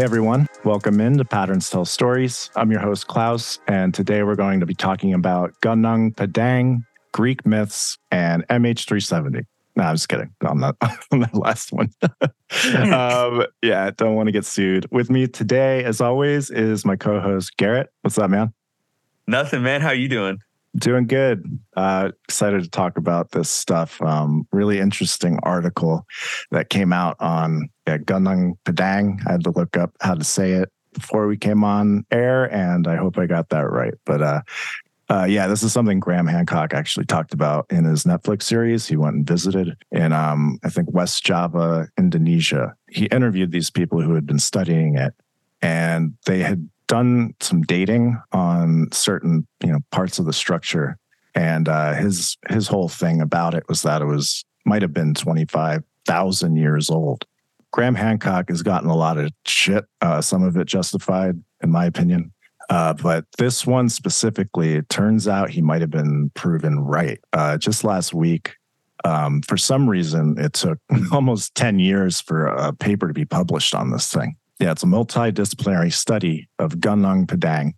Hey everyone, welcome in to Patterns Tell Stories. I'm your host Klaus, and today we're going to be talking about Gunung Padang, Greek myths, and MH370. No, I'm just kidding. On that, on that last one. um, yeah, don't want to get sued. With me today, as always, is my co-host Garrett. What's up, man? Nothing, man. How you doing? Doing good. Uh, excited to talk about this stuff. Um, really interesting article that came out on yeah, Gunung Padang. I had to look up how to say it before we came on air, and I hope I got that right. But uh, uh, yeah, this is something Graham Hancock actually talked about in his Netflix series. He went and visited in, um, I think, West Java, Indonesia. He interviewed these people who had been studying it, and they had done some dating on certain, you know, parts of the structure. And uh, his his whole thing about it was that it was might have been twenty five thousand years old. Graham Hancock has gotten a lot of shit. Uh, some of it justified, in my opinion. Uh, but this one specifically, it turns out he might have been proven right. Uh, just last week, um, for some reason, it took almost 10 years for a paper to be published on this thing. Yeah, it's a multidisciplinary study of Gunung Padang.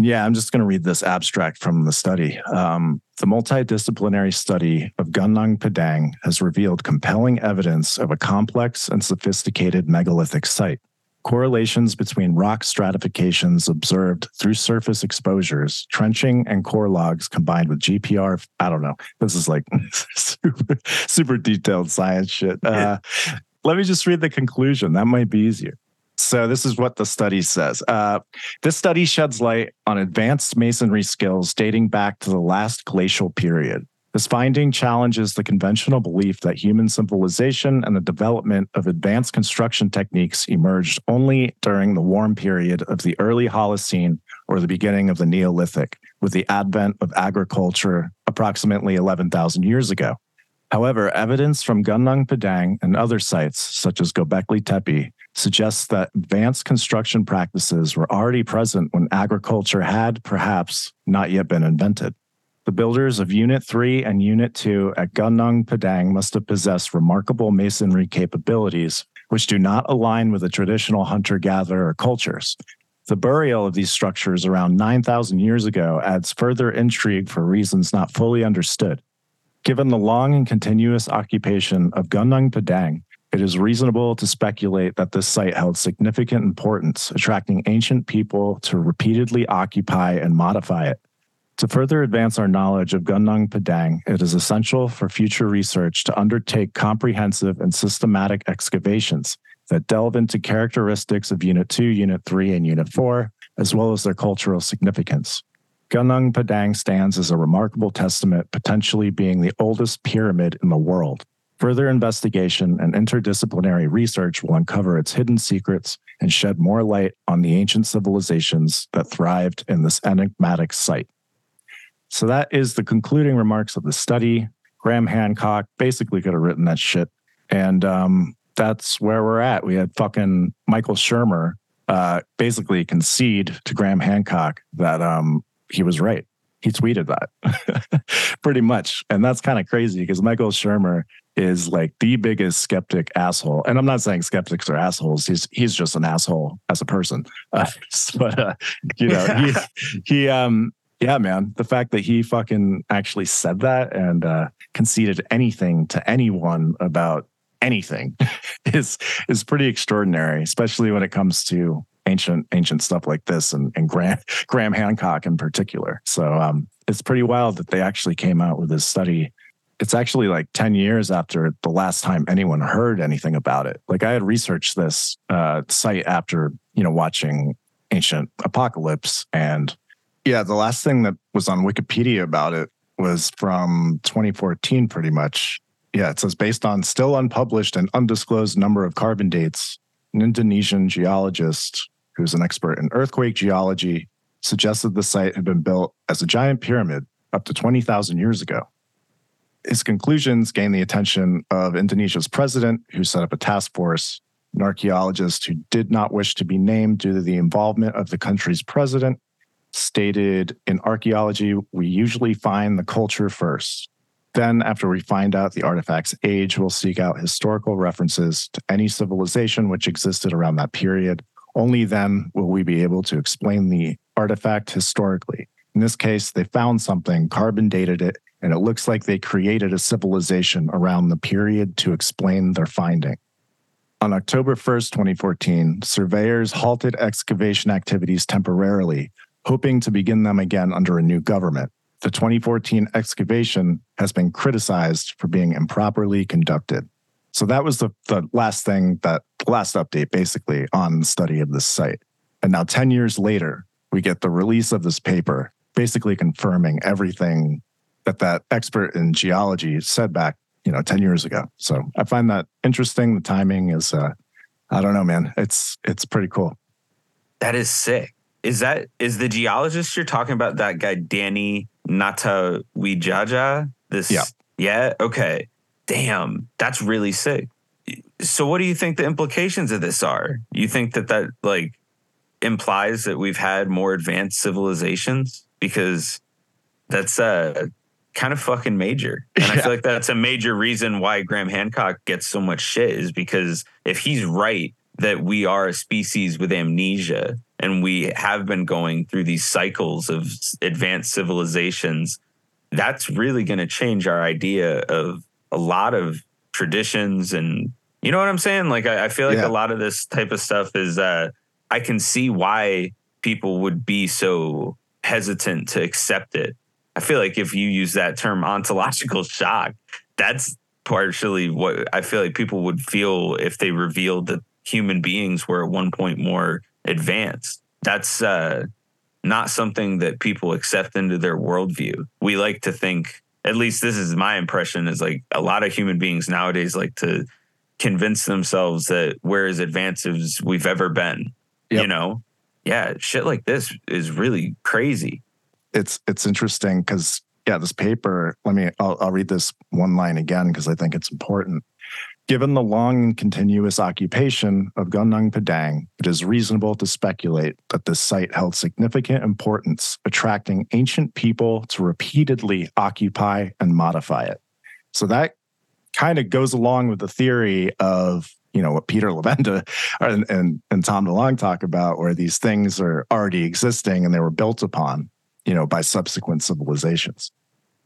Yeah, I'm just going to read this abstract from the study. Um, the multidisciplinary study of Gunung Padang has revealed compelling evidence of a complex and sophisticated megalithic site correlations between rock stratifications observed through surface exposures, trenching, and core logs combined with GPR. I don't know. This is like super, super detailed science shit. Uh, let me just read the conclusion. That might be easier. So, this is what the study says. Uh, this study sheds light on advanced masonry skills dating back to the last glacial period. This finding challenges the conventional belief that human civilization and the development of advanced construction techniques emerged only during the warm period of the early Holocene or the beginning of the Neolithic, with the advent of agriculture approximately 11,000 years ago. However, evidence from Gunung Padang and other sites, such as Gobekli Tepe, suggests that advanced construction practices were already present when agriculture had perhaps not yet been invented. The builders of Unit 3 and Unit 2 at Gunung Padang must have possessed remarkable masonry capabilities, which do not align with the traditional hunter gatherer cultures. The burial of these structures around 9,000 years ago adds further intrigue for reasons not fully understood. Given the long and continuous occupation of Gunung Padang, it is reasonable to speculate that this site held significant importance, attracting ancient people to repeatedly occupy and modify it. To further advance our knowledge of Gunung Padang, it is essential for future research to undertake comprehensive and systematic excavations that delve into characteristics of Unit 2, Unit 3, and Unit 4, as well as their cultural significance. Gunung Padang stands as a remarkable testament, potentially being the oldest pyramid in the world. Further investigation and interdisciplinary research will uncover its hidden secrets and shed more light on the ancient civilizations that thrived in this enigmatic site. So that is the concluding remarks of the study. Graham Hancock basically could have written that shit. And um, that's where we're at. We had fucking Michael Shermer uh, basically concede to Graham Hancock that um, he was right. He tweeted that pretty much. And that's kind of crazy because Michael Shermer is like the biggest skeptic asshole. And I'm not saying skeptics are assholes. He's he's just an asshole as a person. Uh, but uh, you know, he he um yeah, man. The fact that he fucking actually said that and uh, conceded anything to anyone about anything is is pretty extraordinary, especially when it comes to ancient ancient stuff like this and, and Graham Graham Hancock in particular. So um, it's pretty wild that they actually came out with this study. It's actually like 10 years after the last time anyone heard anything about it. Like I had researched this uh, site after, you know, watching Ancient Apocalypse and yeah, the last thing that was on Wikipedia about it was from 2014, pretty much. Yeah, it says based on still unpublished and undisclosed number of carbon dates, an Indonesian geologist who's an expert in earthquake geology suggested the site had been built as a giant pyramid up to 20,000 years ago. His conclusions gained the attention of Indonesia's president, who set up a task force, an archaeologist who did not wish to be named due to the involvement of the country's president stated in archaeology, we usually find the culture first. Then, after we find out the artifact's age, we'll seek out historical references to any civilization which existed around that period Only then will we be able to explain the artifact historically. In this case, they found something, carbon dated it, and it looks like they created a civilization around the period to explain their finding. On October 1st, 2014, surveyors halted excavation activities temporarily, hoping to begin them again under a new government. The 2014 excavation has been criticized for being improperly conducted. So that was the, the last thing that last update basically on the study of this site. And now 10 years later, we get the release of this paper basically confirming everything that that expert in geology said back, you know, 10 years ago. So I find that interesting. The timing is uh I don't know, man. It's it's pretty cool. That is sick. Is that is the geologist you're talking about that guy Danny Natawidjaja? This Yeah. Yeah, okay. Damn, that's really sick. So what do you think the implications of this are? You think that that like implies that we've had more advanced civilizations because that's uh kind of fucking major. And I feel like that's a major reason why Graham Hancock gets so much shit is because if he's right that we are a species with amnesia and we have been going through these cycles of advanced civilizations, that's really going to change our idea of a lot of traditions and you know what I'm saying? Like I, I feel like Yeah. a lot of this type of stuff is uh I can see why people would be so hesitant to accept it. I feel like if you use that term ontological shock, that's partially what I feel like people would feel if they revealed that human beings were at one point more advanced. That's uh, not something that people accept into their worldview. We like to think, at least this is my impression, is like a lot of human beings nowadays like to convince themselves that we're as advanced as we've ever been. You know? Yeah, shit like this is really crazy. It's it's interesting because yeah, this paper. Let me. I'll, I'll read this one line again because I think it's important. Given the long and continuous occupation of Gunung Padang, it is reasonable to speculate that this site held significant importance, attracting ancient people to repeatedly occupy and modify it. So that kind of goes along with the theory of you know what Peter Levenda and, and and Tom DeLong talk about, where these things are already existing and they were built upon you know, by subsequent civilizations.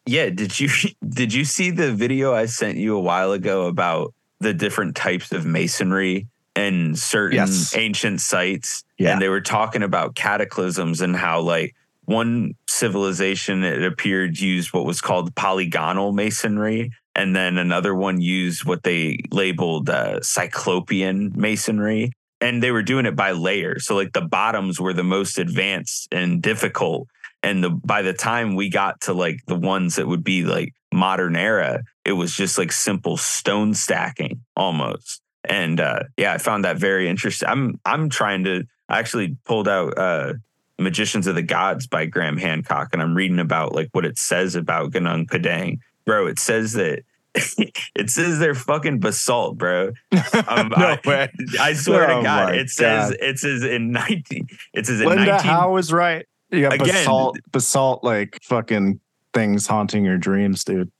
Yeah, did you did you see the video I sent you a while ago about the different types of masonry and certain Yes. ancient sites? Yeah. And they were talking about cataclysms and how like one civilization it appeared used what was called polygonal masonry and then another one used what they labeled uh, cyclopean masonry and they were doing it by layers so like the bottoms were the most advanced and difficult and the by the time we got to like the ones that would be like modern era it was just like simple stone stacking almost and uh yeah i found that very interesting i'm i'm trying to i actually pulled out uh magicians of the gods by graham hancock and i'm reading about like what it says about gunung padang bro it says that it says they're fucking basalt bro um, no I, way. I swear Oh to god it says God. it says in 19 it says in Linda 19 Howe was right. You got Again- basalt, basalt like fucking things haunting your dreams, dude.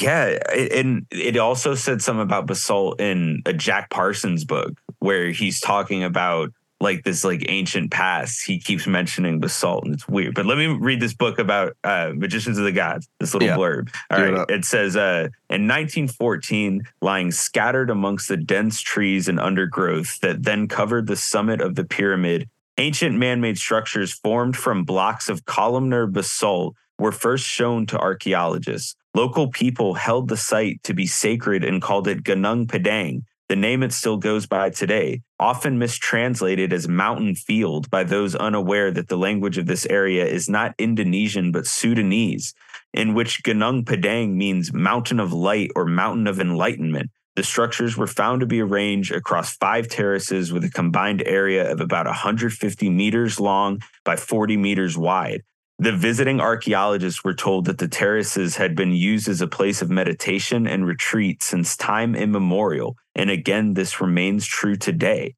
Yeah, it- and it also said something about basalt in a Jack Parsons book where he's talking about like this like ancient past. He keeps mentioning basalt, and it's weird. But let me read this book about uh, magicians of the gods. This little Yeah. blurb. All Give it right, up. it says uh, in 1914, lying scattered amongst the dense trees and undergrowth that then covered the summit of the pyramid, ancient man-made structures formed from blocks of columnar basalt were first shown to archaeologists. Local people held the site to be sacred and called it Gunung Padang, the name it still goes by today, often mistranslated as mountain field by those unaware that the language of this area is not Indonesian but Sundanese, in which Gunung Padang means mountain of light or mountain of enlightenment. The structures were found to be arranged across five terraces with a combined area of about 150 meters long by 40 meters wide. The visiting archaeologists were told that the terraces had been used as a place of meditation and retreat since time immemorial. And again, this remains true today.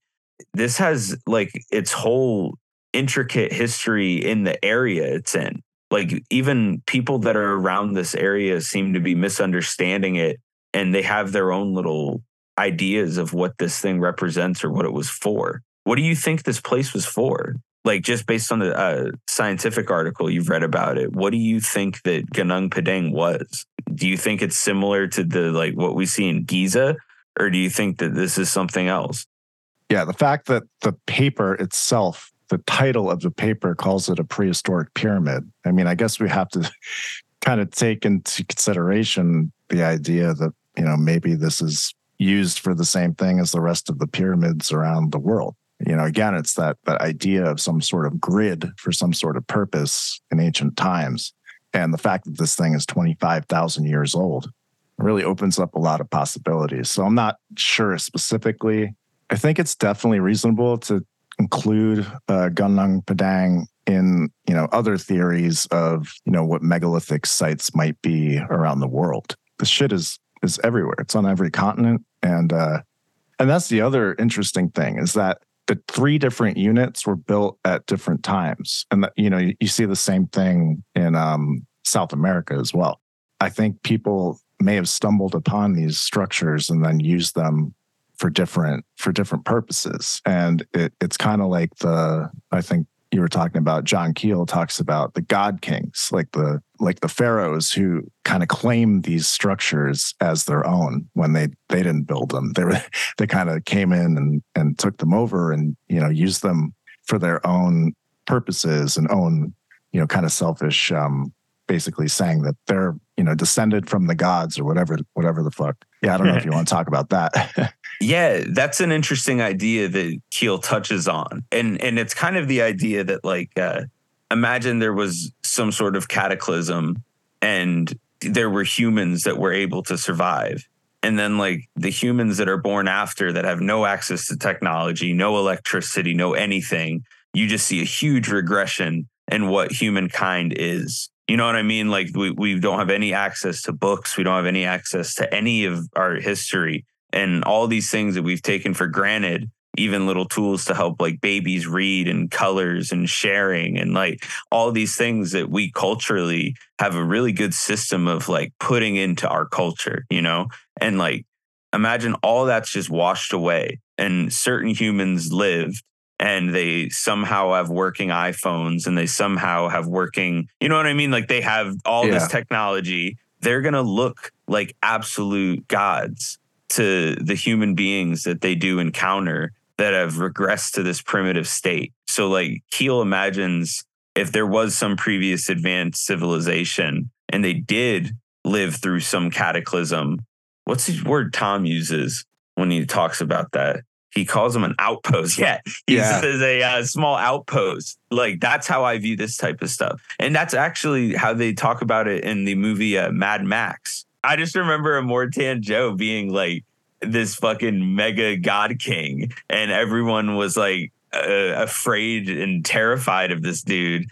This has like its whole intricate history in the area it's in. Like, even people that are around this area seem to be misunderstanding it, and they have their own little ideas of what this thing represents or what it was for. what do you think this place was for? Like just based on the uh, scientific article you've read about it, what do you think that Gunung Padang was? Do you think it's similar to the like what we see in Giza, or do you think that this is something else? Yeah, the fact that the paper itself, the title of the paper calls it a prehistoric pyramid. I mean, I guess we have to kind of take into consideration the idea that, you know, maybe this is used for the same thing as the rest of the pyramids around the world. You know, again, it's that that idea of some sort of grid for some sort of purpose in ancient times. And the fact that this thing is 25,000 years old really opens up a lot of possibilities. So I'm not sure specifically. I think it's definitely reasonable to include uh, Gunung Padang in you know other theories of you know what megalithic sites might be around the world. This shit is is everywhere. It's on every continent, and uh, and that's the other interesting thing is that the three different units were built at different times, and that, you know you, you see the same thing in um, South America as well. I think people may have stumbled upon these structures and then used them for different for different purposes and it, it's kind of like the i think you were talking about john keel talks about the god kings like the like the pharaohs who kind of claim these structures as their own when they they didn't build them. They were they kind of came in and and took them over and you know used them for their own purposes and own you know kind of selfish um basically saying that they're you know descended from the gods or whatever whatever the fuck. Yeah i don't know if you want to talk about that. Yeah that's an interesting idea that keel touches on. And and it's kind of the idea that like uh imagine there was some sort of cataclysm and there were humans that were able to survive. And then like the humans that are born after that have no access to technology no electricity no anything you just see a huge regression in what humankind is you know what I mean? Like we, we don't have any access to books. We don't have any access to any of our history and all these things that we've taken for granted, even little tools to help like babies read and colors and sharing and like all these things that we culturally have a really good system of like putting into our culture, you know? And like imagine all that's just washed away and certain humans lived and they somehow have working iPhones and they somehow have working, you know what I mean? Like they have all yeah. this technology. They're going to look like absolute gods to the human beings that they do encounter that have regressed to this primitive state. So, like, Keel imagines if there was some previous advanced civilization and they did live through some cataclysm, what's the word Tom uses when he talks about that? He calls them an outpost. Yeah, he yeah. says a uh, small outpost. Like that's how I view this type of stuff, and that's actually how they talk about it in the movie uh, Mad Max. I just remember Immortan Joe being like this fucking mega god king, and everyone was like uh, afraid and terrified of this dude.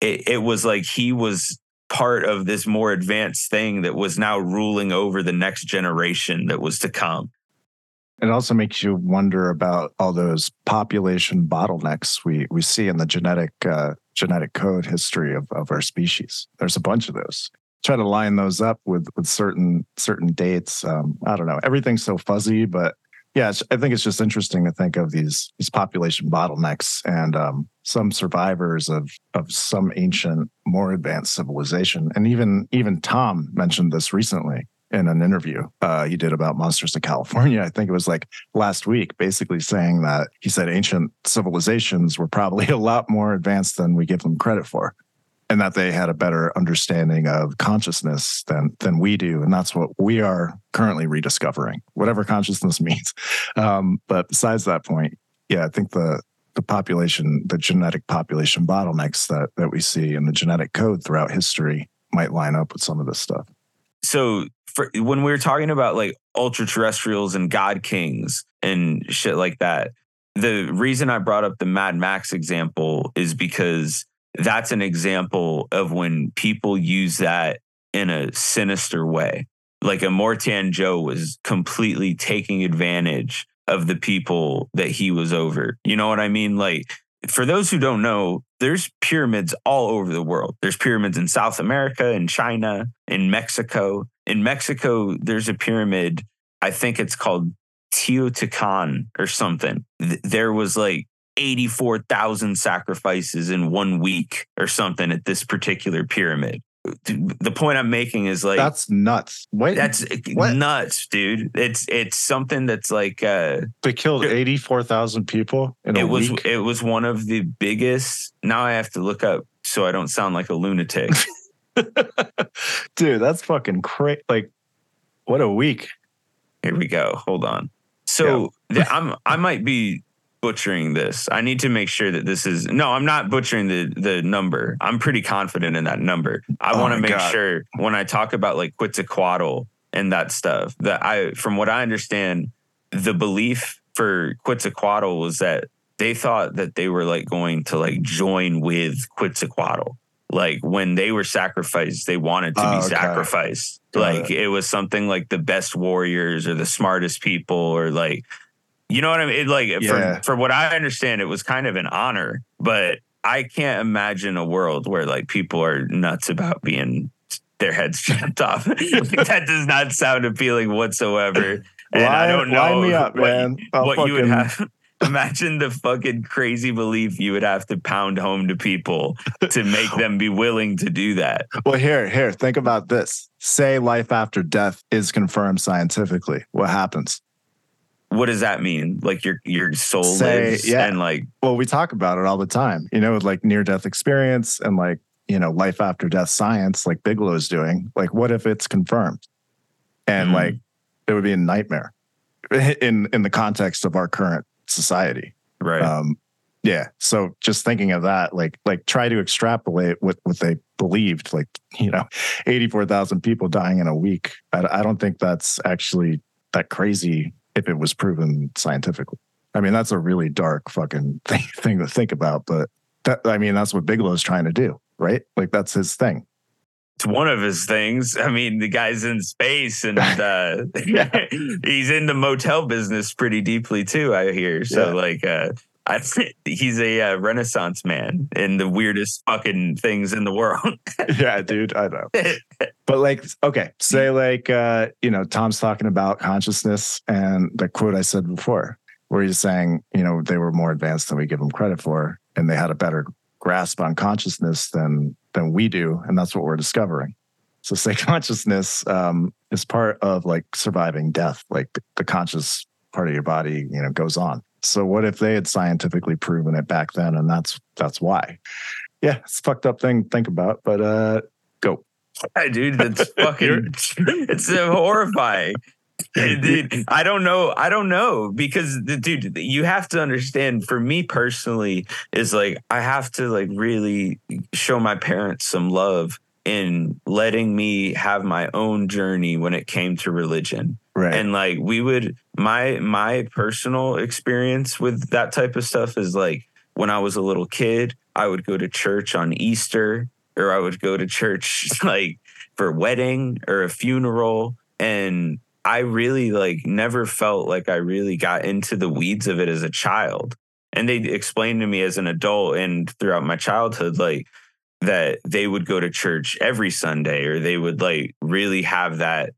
It, it was like he was part of this more advanced thing that was now ruling over the next generation that was to come. It also makes you wonder about all those population bottlenecks we we see in the genetic uh, genetic code history of, of our species. There's a bunch of those. Try to line those up with with certain certain dates. Um, I don't know. Everything's so fuzzy, but yeah, I think it's just interesting to think of these these population bottlenecks and um, some survivors of of some ancient, more advanced civilization. And even even Tom mentioned this recently in an interview uh, he did about Monsters of California. I think it was like last week, basically saying that he said ancient civilizations were probably a lot more advanced than we give them credit for. And that they had a better understanding of consciousness than than we do, and that's what we are currently rediscovering, whatever consciousness means. Um, but besides that point, yeah, I think the the population, the genetic population bottlenecks that that we see in the genetic code throughout history might line up with some of this stuff. So for when we were talking about like ultra terrestrials and god kings and shit like that, the reason I brought up the Mad Max example is because that's an example of when people use that in a sinister way. Like Immortan Joe was completely taking advantage of the people that he was over. You know what I mean? Like for those who don't know, there's pyramids all over the world. There's pyramids in South America, in China, in Mexico. In Mexico, there's a pyramid. I think it's called Teotihuacan or something. There was like 84,000 sacrifices in one week or something at this particular pyramid. The point I'm making is like that's nuts. Wait, that's what? nuts, dude. It's it's something that's like uh they killed 84,000 people in it a was week. it was one of the biggest. Now I have to look up so I don't sound like a lunatic. Dude, that's fucking crazy. Like, what a week. Here we go. Hold on. So yeah. I'm I might be butchering this. I need to make sure that this is no, I'm not butchering the the number. I'm pretty confident in that number. I oh want to make God. sure when I talk about like Quetzalcoatl and that stuff that I from what I understand, the belief for Quetzalcoatl was that they thought that they were like going to like join with Quetzalcoatl. Like when they were sacrificed, they wanted to oh, be ah, okay. sacrificed. Got like it. it was something like the best warriors or the smartest people or like you know what I mean? It, like yeah. for for what I understand, it was kind of an honor, but I can't imagine a world where like people are nuts about being their heads chopped off. that does not sound appealing whatsoever. And line, I don't know line me up, what, man. what fucking... you would have. Imagine the fucking crazy belief you would have to pound home to people to make them be willing to do that. Well, here, here, think about this. Say life after death is confirmed scientifically. What happens? What does that mean? Like your your soul Say, lives yeah. and like well, we talk about it all the time, you know, with like near death experience and like, you know, life after death science, like Bigelow's doing. Like, what if it's confirmed? And mm like it would be a nightmare in in the context of our current society. Right. Um, yeah. So just thinking of that, like, like try to extrapolate what what they believed, like you know, eighty four thousand people dying in a week. I, I don't think that's actually that crazy if it was proven scientifically. I mean, that's a really dark fucking thing, thing to think about, but that I mean, that's what Bigelow's trying to do, right? Like that's his thing one of his things. I mean, the guy's in space and uh, he's in the motel business pretty deeply too. I hear so. Yeah. Like, uh, I he's a uh, renaissance man in the weirdest fucking things in the world. yeah, dude, I know. but like, okay, say like uh, you know, Tom's talking about consciousness and the quote I said before, where he's saying, you know, they were more advanced than we give them credit for, and they had a better grasp on consciousness than than we do, and that's what we're discovering. So, say consciousness um, is part of like surviving death, like the, the conscious part of your body, you know, goes on. So, what if they had scientifically proven it back then, and that's that's why? Yeah, it's fucked up thing to think about, but uh, go. Hey, dude, that's fucking. it's horrifying. Dude, I don't know. I don't know because dude, you have to understand. For me personally, is like I have to like really show my parents some love in letting me have my own journey when it came to religion. Right. And like we would my my personal experience with that type of stuff is like when I was a little kid, I would go to church on Easter or I would go to church like for a wedding or a funeral and I really like never felt like I really got into the weeds of it as a child. And they explained to me as an adult and throughout my childhood, like that they would go to church every Sunday or they would like really have that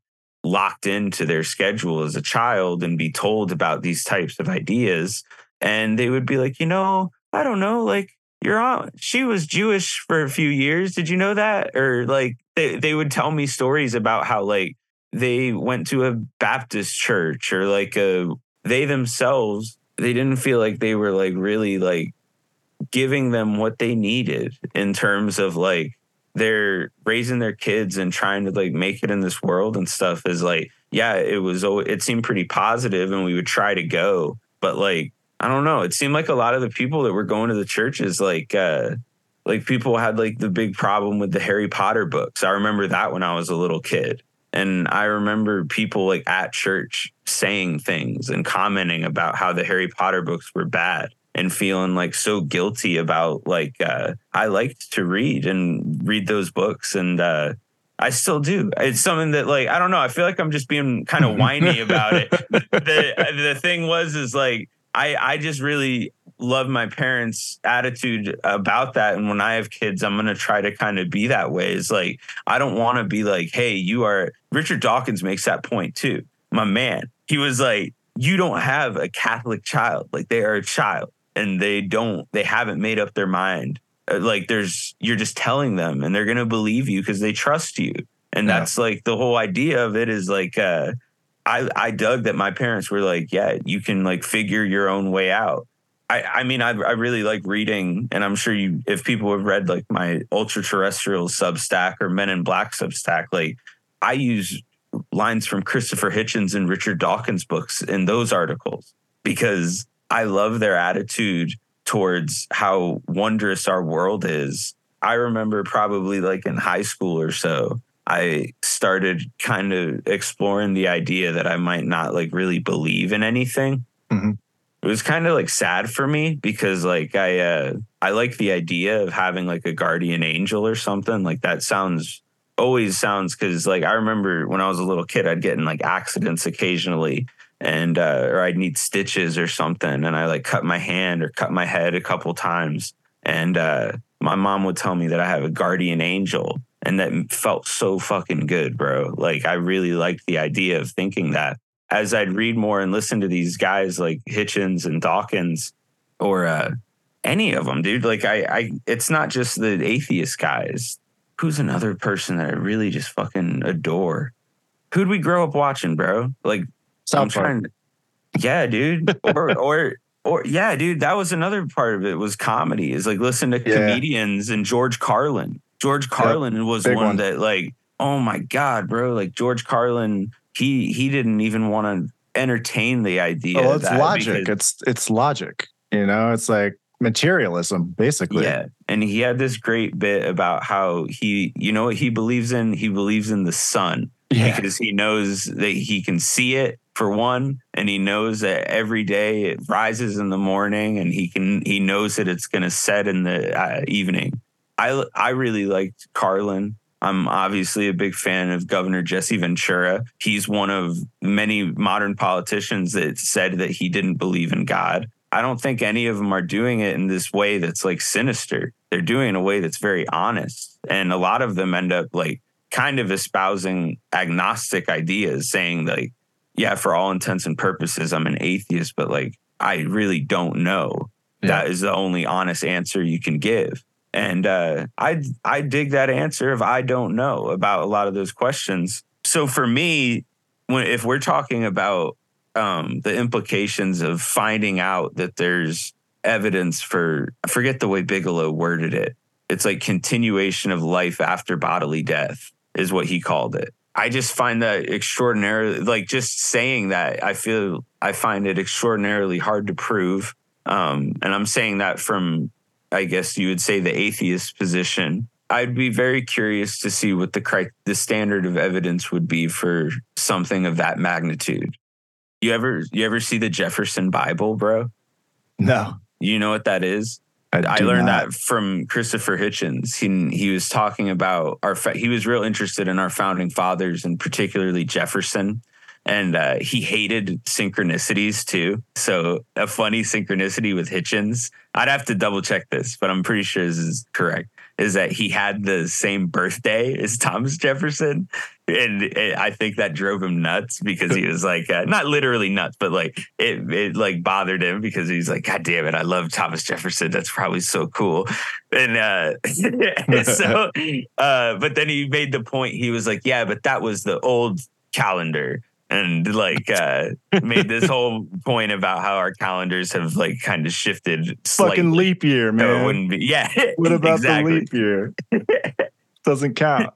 locked into their schedule as a child and be told about these types of ideas. And they would be like, you know, I don't know, like your aunt, she was Jewish for a few years. Did you know that? Or like they, they would tell me stories about how like they went to a Baptist church or like a they themselves they didn't feel like they were like really like giving them what they needed in terms of like they're raising their kids and trying to like make it in this world and stuff is like yeah it was it seemed pretty positive and we would try to go but like i don't know. It seemed like a lot of the people that were going to the churches like uh like people had like the big problem with the harry potter books. I remember that when i was a little kid and I remember people like at church saying things and commenting about how the Harry Potter books were bad and feeling like so guilty about like uh, I liked to read and read those books and uh, I still do. It's something that like I don't know. I feel like I'm just being kind of whiny about it. the the thing was is like I I just really love my parents' attitude about that. And when I have kids, I'm gonna try to kind of be that way. It's like I don't want to be like, hey, you are Richard Dawkins makes that point too. My man. He was like, you don't have a Catholic child. Like they are a child. and they don't, they haven't made up their mind. Uh, Like there's, you're just telling them and they're going to believe you because they trust you. And Yeah. that's like the whole idea of it is like, uh, I, I dug that my parents were like, yeah, you can like figure your own way out. I, I mean, I, I really like reading, and I'm sure you, if people have read like my ultra terrestrial Substack or Men in Black Substack, like I use lines from Christopher Hitchens and Richard Dawkins books in those articles because I love their attitude towards how wondrous our world is. I remember probably like in high school or so, I started kind of exploring the idea that I might not like really believe in anything. Mhm. It was kind of like sad for me because like I uh I like the idea of having like a guardian angel or something. Like that sounds always sounds because like I remember when I was a little kid, I'd get in like accidents occasionally and uh or I'd need stitches or something and I like cut my hand or cut my head a couple times. And uh my mom would tell me that I have a guardian angel and that felt so fucking good, bro. Like I really liked the idea of thinking that. As I'd read more and listen to these guys like Hitchens and Dawkins or uh any of them, dude. Like I I it's not just the atheist guys. Who's another person that I really just fucking adore? Who'd we grow up watching, bro? Like I'm Park. trying to, yeah, dude. Or or or yeah, dude. That was another part of it was comedy. Is like listen to Yeah. comedians and George Carlin. George Carlin was big one, one. that like, oh my god, bro. Like George Carlin, he he didn't even want to entertain the idea. Well, it's logic. It's it's logic. You know, it's like materialism, basically. Yeah. And he had this great bit about how he, you know what he believes in? He believes in the sun Yeah. because he knows that he can see it for one and he knows that every day it rises in the morning and he can he knows that it's going to set in the uh, evening i i really liked carlin i'm obviously a big fan of governor jesse ventura he's one of many modern politicians that said that he didn't believe in god i don't think any of them are doing it in this way that's like sinister they're doing it in a way that's very honest and a lot of them end up like kind of espousing agnostic ideas saying like yeah, for all intents and purposes, I'm an atheist, but like, I really don't know. Yeah. That is the only honest answer you can give. And uh, I, I dig that answer of I don't know about a lot of those questions. So for me, when if we're talking about um, the implications of finding out that there's evidence for, I forget the way Bigelow worded it. It's like continuation of life after bodily death is what he called it. I just find that extraordinarily, like just saying that, I feel I find it extraordinarily hard to prove. Um, and I'm saying that from, I guess you would say, the atheist position. I'd be very curious to see what the cri- the standard of evidence would be for something of that magnitude. You ever you ever see the Jefferson Bible, bro? No. You know what that is? I, I learned not. that from Christopher Hitchens. He he was talking about our. fa- He was real interested in our founding fathers and particularly Jefferson, and uh, he hated synchronicities too. So a funny synchronicity with Hitchens. I'd have to double check this, but I'm pretty sure this is correct. Is that he had the same birthday as Thomas Jefferson, and it, I think that drove him nuts because he was like, uh, not literally nuts, but like it, it like bothered him because he's like, God damn it, I love Thomas Jefferson. That's probably so cool. And uh, so, uh, but then he made the point. He was like, yeah, but that was the old calendar. And like uh, made this whole point about how our calendars have like kind of shifted slightly. Fucking leap year, So man. it wouldn't be, yeah. what about exactly. the leap year? Doesn't count.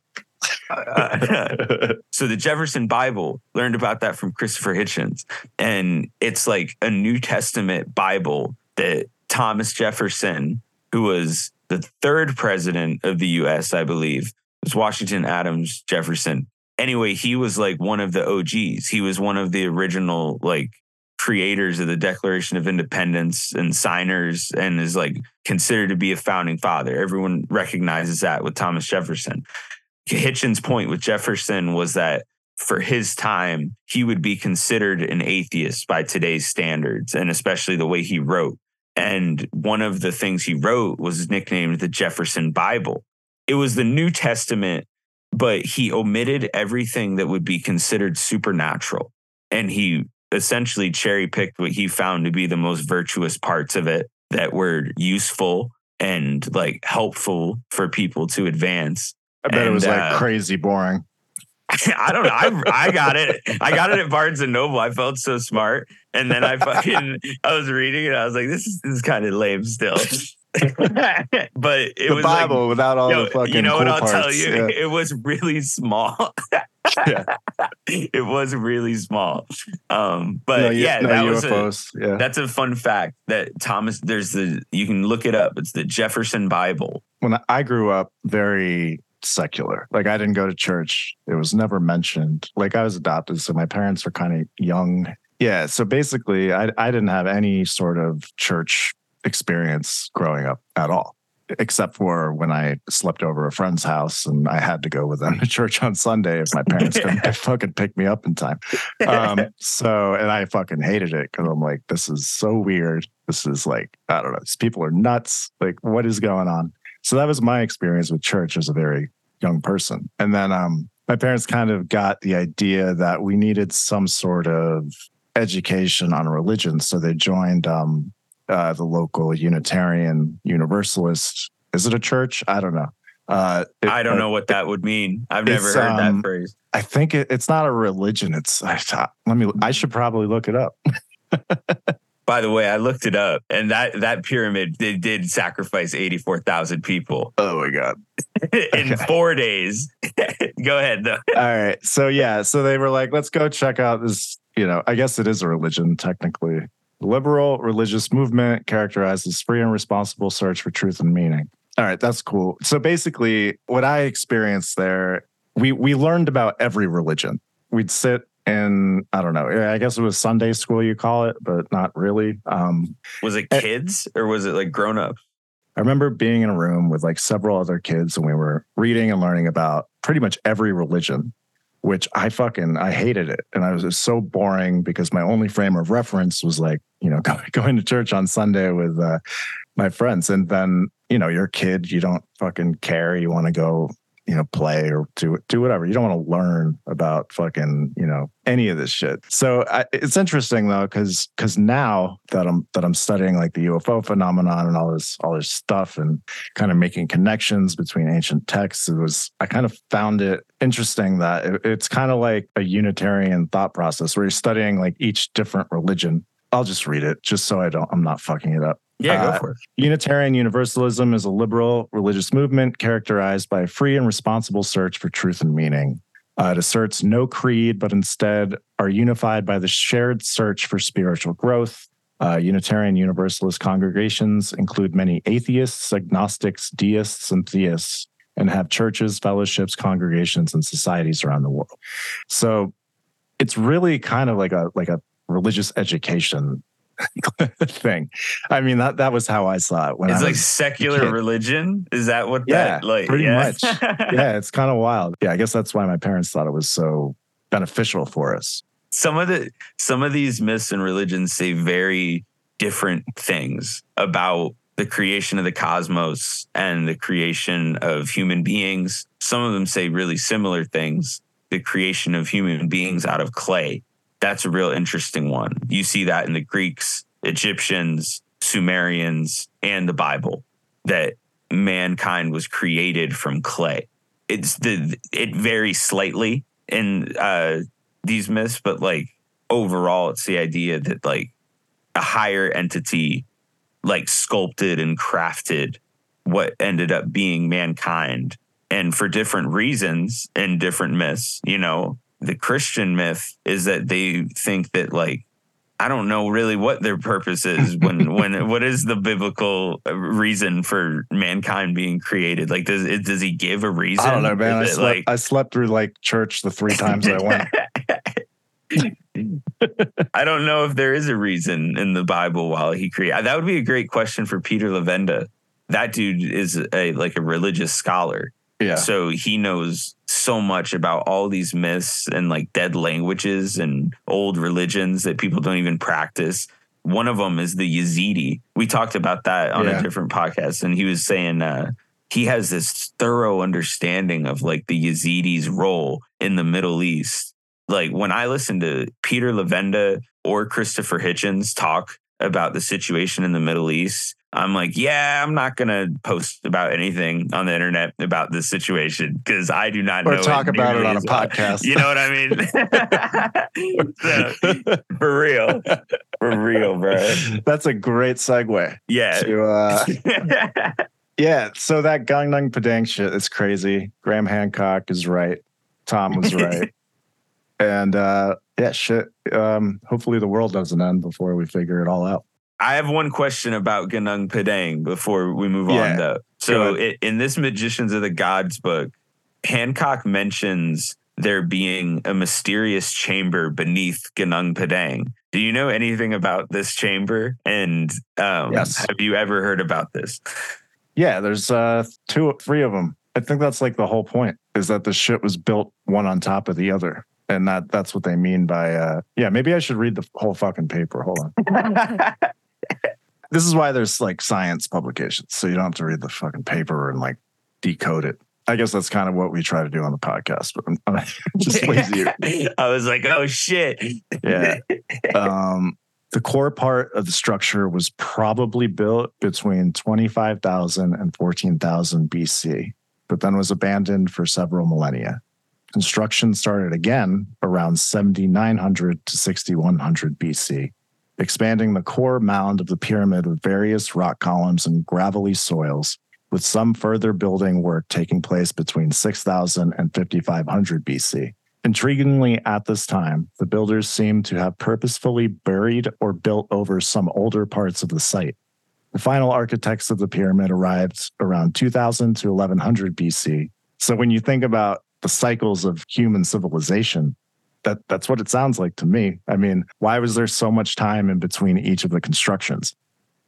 so the Jefferson Bible learned about that from Christopher Hitchens, and it's like a New Testament Bible that Thomas Jefferson, who was the third president of the U.S., I believe, was Washington Adams Jefferson. Anyway, he was like one of the OGs. He was one of the original like creators of the Declaration of Independence and signers, and is like considered to be a founding father. Everyone recognizes that with Thomas Jefferson. Hitchens' point with Jefferson was that for his time, he would be considered an atheist by today's standards, and especially the way he wrote. And one of the things he wrote was nicknamed the Jefferson Bible. It was the New Testament, but he omitted everything that would be considered supernatural. And he essentially cherry picked what he found to be the most virtuous parts of it that were useful and like helpful for people to advance. I bet it was like uh, crazy boring. I don't know. I I got it. I got it at Barnes and Noble. I felt so smart, and then I fucking I was reading it. I was like, this is this is kind of lame still. but it The was Bible without all like, yo, the fucking you know what I'll parts. tell you? Yeah. It was really small. Yeah. it was really small. Um, but no, yeah, no that was a, yeah. that's a fun fact that Thomas. There's the you can look it up. It's the Jefferson Bible. when I grew up very secular. Like I didn't go to church. It was never mentioned. Like I was adopted, so my parents were kind of young. Yeah. So basically I I didn't have any sort of church experience growing up at all. Except for when I slept over a friend's house and I had to go with them to church on Sunday if my parents couldn't fucking pick me up in time. Um, so, and I fucking hated it because I'm like, this is so weird. This is like, I don't know, these people are nuts. Like, what is going on? So that was my experience with church as a very young person. And then um, my parents kind of got the idea that we needed some sort of education on religion. So they joined um, uh, the local Unitarian Universalist. Is it a church? I don't know. Uh, it- I don't know what that would mean. I've never heard um, that phrase. I think it, it's not a religion. It's I, let me. I should probably look it up. By the way, I looked it up, and that that pyramid they did sacrifice eighty four thousand people Oh my god! in Okay. four days. Go ahead though. All right. So yeah. So they were like, let's go check out this. You know, I guess it is a religion technically. Liberal religious movement characterized as free and responsible search for truth and meaning. All right, that's cool. So basically, what I experienced there, we we learned about every religion. We'd sit in, I don't know, I guess it was Sunday school you call it, but not really. Um, Was it Eh. kids or was it like grown up? I remember being in a room with like several other kids and we were reading and learning about pretty much every religion, which I fucking I hated it. And I was just so boring because my only frame of reference was like, you know, going to church on Sunday with uh, my friends. And then, you know, you're a kid, you don't fucking care. You want to go, you know, play or do do whatever. You don't want to learn about fucking, you know, any of this shit. So I, it's interesting though, because because now that I'm that I'm studying like the UFO phenomenon and all this all this stuff and kind of making connections between ancient texts, it was I kind of found it interesting that it, it's kind of like a Unitarian thought process where you're studying like each different religion. I'll just read it just so I don't I'm not fucking it up. Yeah, Uh, go for it. Unitarian Universalism is a liberal religious movement characterized by a free and responsible search for truth and meaning. Uh, it asserts no creed, but instead are unified by the shared search for spiritual growth. Uh, Unitarian Universalist congregations include many atheists, agnostics, deists, and theists, and have churches, fellowships, congregations, and societies around the world. So it's really kind of like a like a religious education thing. I mean, that that was how I saw it when It's I like secular religion. Is that what Yeah, that like? pretty yeah. much. yeah, it's kind of wild. Yeah, I guess that's why my parents thought it was so beneficial for us. some of the some of these myths and religions say very different things about the creation of the cosmos and the creation of human beings. Some of them say really similar things. The creation of human beings out of clay. That's a real interesting one. You see that in the Greeks, Egyptians, Sumerians, and the Bible that mankind was created from clay. It's the it varies slightly in uh these myths, but like overall, it's the idea that like a higher entity like sculpted and crafted what ended up being mankind. And for different reasons in different myths, you know, the Christian myth is that they think that like I don't know really what their purpose is when when what is the biblical uh, reason for mankind being created? Like does it does he give a reason? I don't know, man. I slept, like I slept through like church the three times I went. I don't know if there is a reason in the Bible while he created. That would be a great question for Peter Levenda. That dude is a like a religious scholar, Yeah. so he knows so much about all these myths and like dead languages and old religions that people don't even practice. One of them is the Yazidi. We talked about that on Yeah. a different podcast, and he was saying uh, he has this thorough understanding of like the Yazidis' role in the Middle East like when I listen to Peter Levenda or Christopher Hitchens talk about the situation in the Middle East, I'm like, yeah, I'm not gonna post about anything on the internet about this situation because I do not know. or know talk about it on a well. podcast. You know what I mean? So, for real, for real, bro. That's a great segue. Yeah. To, uh, yeah. So that Gunung Padang shit is crazy. Graham Hancock is right. Tom was right. and uh, yeah, shit. Um, hopefully the world doesn't end before we figure it all out. I have one question about Gunung Padang before we move Yeah. on, though. So, i in this Magicians of the Gods book, Hancock mentions there being a mysterious chamber beneath Gunung Padang. Do you know anything about this chamber? And um, Yes. have you ever heard about this? Yeah, there's uh two three of them. I think that's like the whole point is that the shit was built one on top of the other. And that that's what they mean by uh yeah, maybe I should read the whole fucking paper. Hold on. This is why there's like science publications. So you don't have to read the fucking paper and like decode it. I guess that's kind of what we try to do on the podcast, but I'm, I'm just lazy. I was like, oh shit. Yeah. Um, the core part of the structure was probably built between 25,000 and 14,000 BC, but then was abandoned for several millennia. Construction started again around 7900 to 6100 BC, expanding the core mound of the pyramid with various rock columns and gravelly soils, with some further building work taking place between 6000 and 5500 BC. Intriguingly, at this time, the builders seem to have purposefully buried or built over some older parts of the site. The final architects of the pyramid arrived around 2000 to 1100 BC. So when you think about the cycles of human civilization, that, that's what it sounds like to me. I mean, why was there so much time in between each of the constructions?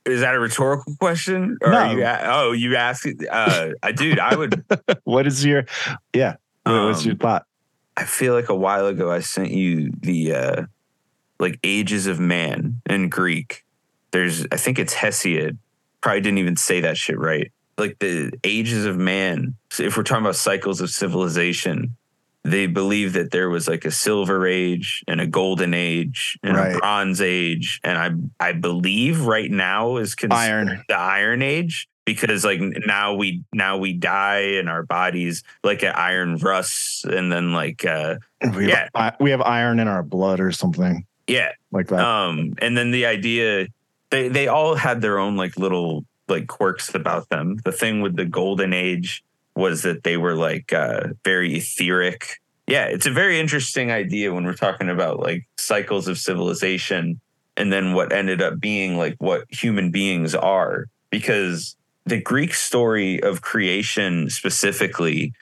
Is that a rhetorical question? Or No. are you oh, you asked uh I dude, I would What is your, yeah, what- what's Um, your thought? I feel like a while ago I sent you the uh like ages of man in Greek. There's I think it's Hesiod. Probably didn't even say that shit right. Like the ages of man. So if we're talking about cycles of civilization, they believe that there was like a silver age and a golden age and Right. a bronze age. And I I believe right now is considered Iron. the iron age because like now we now we die and our bodies like at iron rusts and then like uh We have, I- we have iron in our blood or something yeah like that. um and then the idea they they all had their own like little like quirks about them the thing with the golden age was that they were like uh very etheric. Yeah it's a very interesting idea when we're talking about like cycles of civilization and then what ended up being like what human beings are. Because the greek story of creation specifically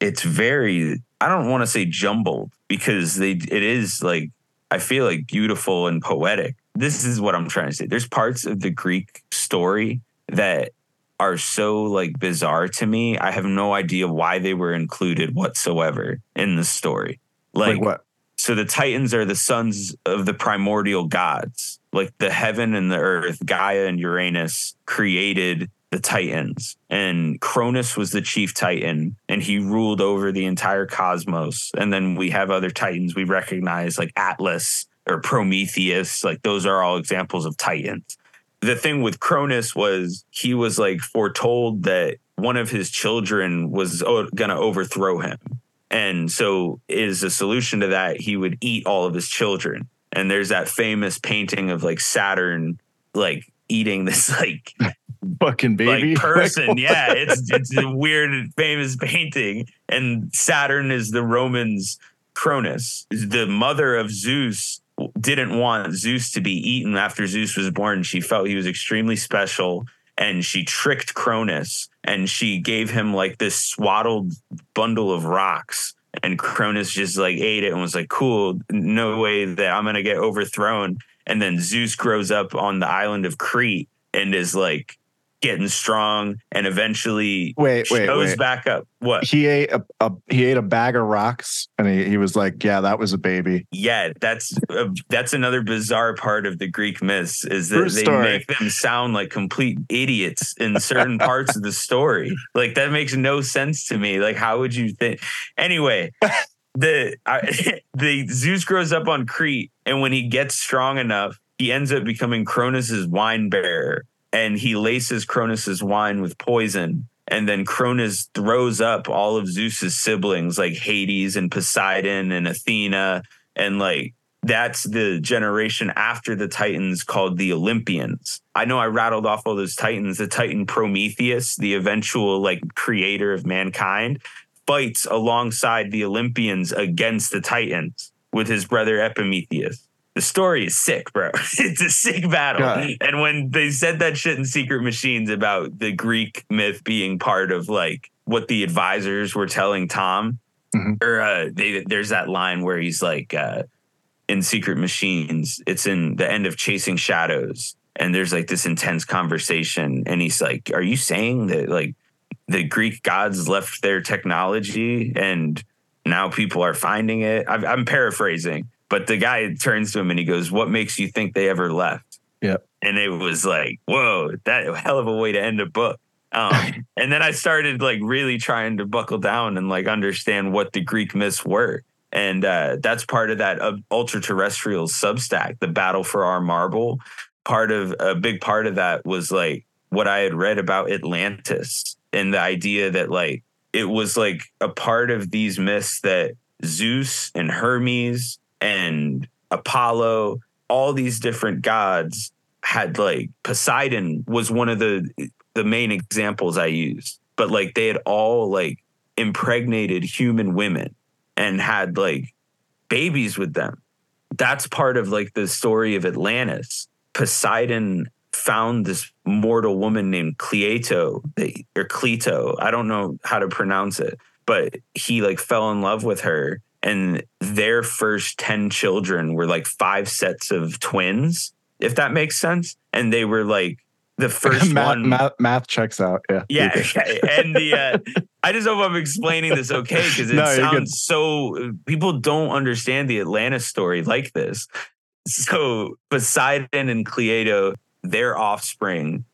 it's very i don't want to say jumbled because they it is like i feel like beautiful and poetic. This is what i'm trying to say. There's parts of the greek story that are so like bizarre to me i have no idea why they were included whatsoever in the story. Like, like, what? so the titans are the sons of the primordial gods. Like the heaven and the earth gaia and uranus created the titans. And cronus was the chief titan and he ruled over the entire cosmos. And then we have other titans we recognize like atlas or prometheus. Like those are all examples of titans the thing with cronus was he was like foretold that one of his children was uh, going to overthrow him and so, is a solution to that, he would eat all of his children. And there's that famous painting of like Saturn, like eating this like Fucking baby. like person. yeah, it's it's a weird famous painting. And Saturn is the Romans' Cronus. The mother of Zeus didn't want Zeus to be eaten after Zeus was born. She felt he was extremely special. And she tricked Cronus and she gave him like this swaddled bundle of rocks. And Cronus just like ate it and was like, cool, no way that I'm going to get overthrown. And then Zeus grows up on the island of Crete and is like getting strong and eventually wait, wait, shows wait. back up. What? He ate a, a he ate a bag of rocks and he, he was like, Yeah, that was a baby. Yeah, that's uh, that's another bizarre part of the Greek myths is that True they story. make them sound like complete idiots in certain parts of the story. Like that makes no sense to me. Like how would you think? Anyway, the I, the Zeus grows up on Crete, and when he gets strong enough, he ends up becoming Cronus's wine bearer. And he laces Cronus's wine with poison. And then Cronus throws up all of Zeus's siblings, like Hades and Poseidon and Athena. And like that's the generation after the Titans called the Olympians. I know I rattled off all those Titans. The Titan Prometheus, the eventual like creator of mankind, fights alongside the Olympians against the Titans with his brother Epimetheus. The story is sick, bro. it's a sick battle. Yeah. And when they said that shit in Secret Machines about the Greek myth being part of like what the advisors were telling Tom, Mhm. or uh, they, there's that line where he's like, uh, in Secret Machines, it's in the end of Chasing Shadows, and there's like this intense conversation, and he's like, "Are you saying that like the Greek gods left their technology and now people are finding it?" I'm, I'm paraphrasing, but the guy turns to him and he goes, "What makes you think they ever left?" Yep. And it was like, "Whoa, that hell of a way to end a book." Um, and then I started like really trying to buckle down and like understand what the Greek myths were and uh, that's part of that uh, ultra terrestrial substack the battle for our marble part of a big part of that was like what i had read about atlantis and the idea that like it was like a part of these myths that zeus and hermes and apollo all these different gods had like poseidon was one of the the main examples i used but like they had all like impregnated human women and had like babies with them. That's part of like the story of Atlantis. Poseidon found this mortal woman named Cleito or Cleto. I don't know how to pronounce it, but he like fell in love with her. And their first 10 children were like five sets of twins, if that makes sense. And they were like the first math, one. math, math checks out. Yeah. Yeah, okay. and the uh, I just hope I'm explaining this okay because it No, sounds so people don't understand the Atlantis story like this. So Poseidon and Cleito, their offspring,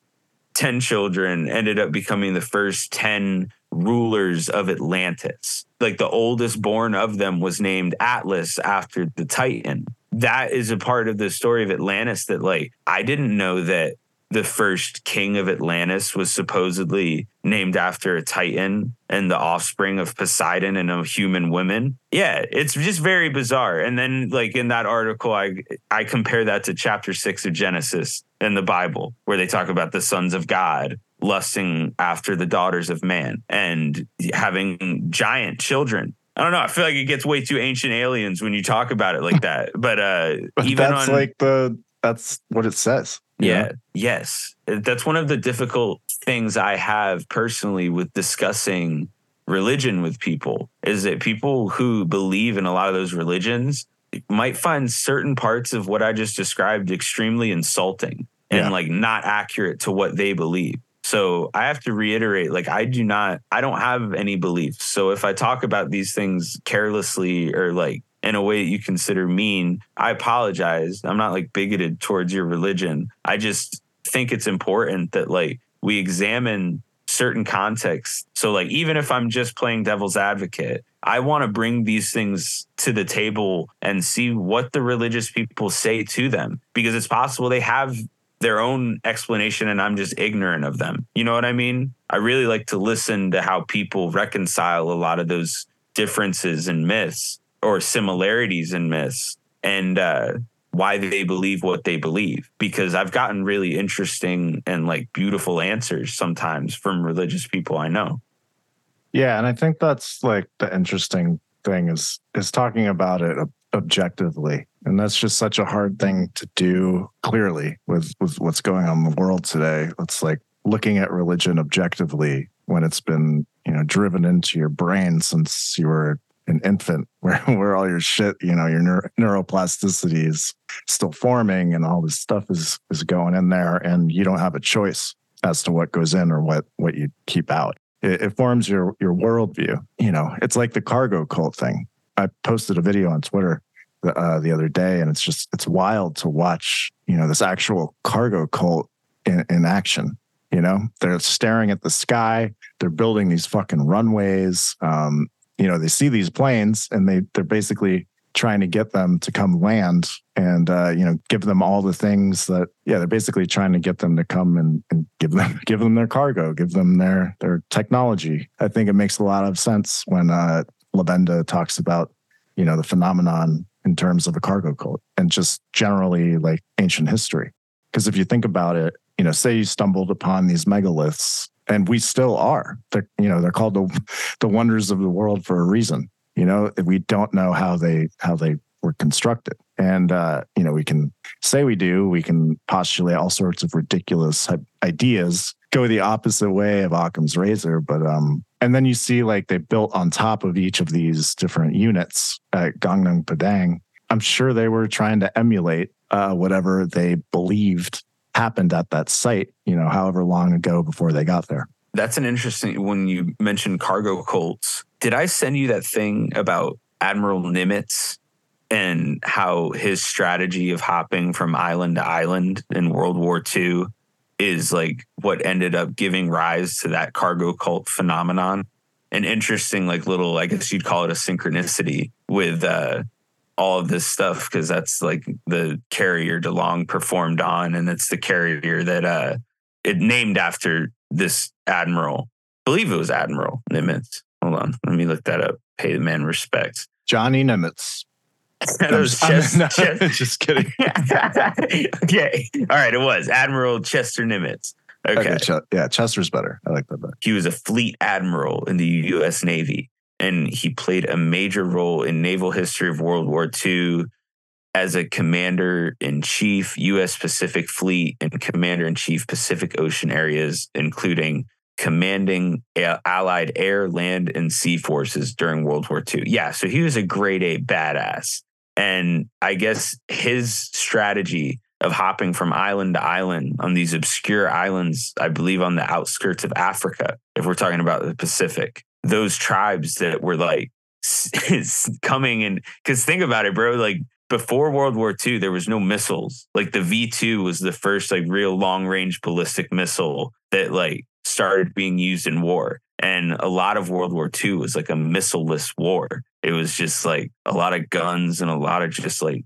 ten children, ended up becoming the first ten rulers of Atlantis. Like the oldest born of them was named Atlas after the Titan. That is a part of the story of Atlantis that like I didn't know that the first king of Atlantis was supposedly named after a Titan and the offspring of Poseidon and a human woman. Yeah, it's just very bizarre. And then like in that article I I compare that to chapter 6 of Genesis in the Bible where they talk about the sons of God lusting after the daughters of man and having giant children. I don't know. I feel like it gets way too ancient aliens when you talk about it like that. But uh But even that's on like the that's what it says. you know? yeah. Yes. That's one of the difficult things I have personally with discussing religion with people is that people who believe in a lot of those religions might find certain parts of what I just described extremely insulting and Yeah. like not accurate to what they believe. So I have to reiterate like I do not I don't have any beliefs. So if I talk about these things carelessly or like in a way that you consider mean, I apologize. I'm not like bigoted towards your religion. I just think it's important that like we examine certain contexts. So like even if I'm just playing devil's advocate, I want to bring these things to the table and see what the religious people say to them because it's possible they have their own explanation and I'm just ignorant of them. You know what I mean? I really like to listen to how people reconcile a lot of those differences and myths or similarities in myths and uh, why they believe what they believe. Because I've gotten really interesting and like beautiful answers sometimes from religious people I know. Yeah, and I think that's like the interesting thing is is talking about it objectively, and that's just such a hard thing to do clearly with with what's going on in the world today. It's like looking at religion objectively when it's been you know driven into your brain since you were an infant, where where all your shit, you know, your neuro- neuroplasticity is still forming, and all this stuff is is going in there, and you don't have a choice as to what goes in or what what you keep out it, it forms your your worldview. You know, it's like the cargo cult thing. I posted a video on Twitter the, uh, the other day, and it's just it's wild to watch. You know, this actual cargo cult in, in action. You know, they're staring at the sky. They're building these fucking runways. Um, you know, they see these planes, and they they're basically trying to get them to come land and uh, you know give them all the things that yeah they're basically trying to get them to come and, and give them give them their cargo give them their their technology i think it makes a lot of sense when uh Levenda talks about you know the phenomenon in terms of a cargo cult and just generally like ancient history. Because if you think about it you know say you stumbled upon these megaliths and we still are. They're you know they're called the the wonders of the world for a reason. You know we don't know how they how they were constructed. And uh, you know we can say we do. We can postulate all sorts of ridiculous ideas. Go the opposite way of occam's razor but um and then you see like they built on top of each of these different units at Gunung Padang. I'm sure they were trying to emulate uh, whatever they believed happened at that site, you know, however long ago before they got there. That's an interesting when you mentioned cargo cults. Did I send you that thing about Admiral Nimitz and how his strategy of hopping from island to island in World War II is like what ended up giving rise to that cargo cult phenomenon? An interesting, like little, I guess you'd call it a synchronicity with uh, all of this stuff because that's like the carrier DeLonge performed on, and it's the carrier that uh, it named after this admiral. I believe it was Admiral Nimitz. Hold on, let me look that up. Pay the man respect. Johnny Nimitz. that was Chest, no, Chest- just kidding. okay, all right. It was Admiral Chester Nimitz. Okay. Okay, yeah, Chester's better. I like that better. He was a fleet admiral in the U.S. Navy, and he played a major role in naval history of World War II as a commander in chief U.S. Pacific Fleet and commander in chief Pacific Ocean areas, including commanding Allied air, land, and sea forces during World War II. Yeah, so he was a grade A badass. And I guess his strategy of hopping from island to island on these obscure islands, I believe on the outskirts of Africa, if we're talking about the Pacific, those tribes that were like coming and because think about it, bro, like before World War II, there was no missiles. Like the V 2 was the first like real long range ballistic missile that like started being used in war. And a lot of World War II was like a missileless war. It was just like a lot of guns and a lot of just like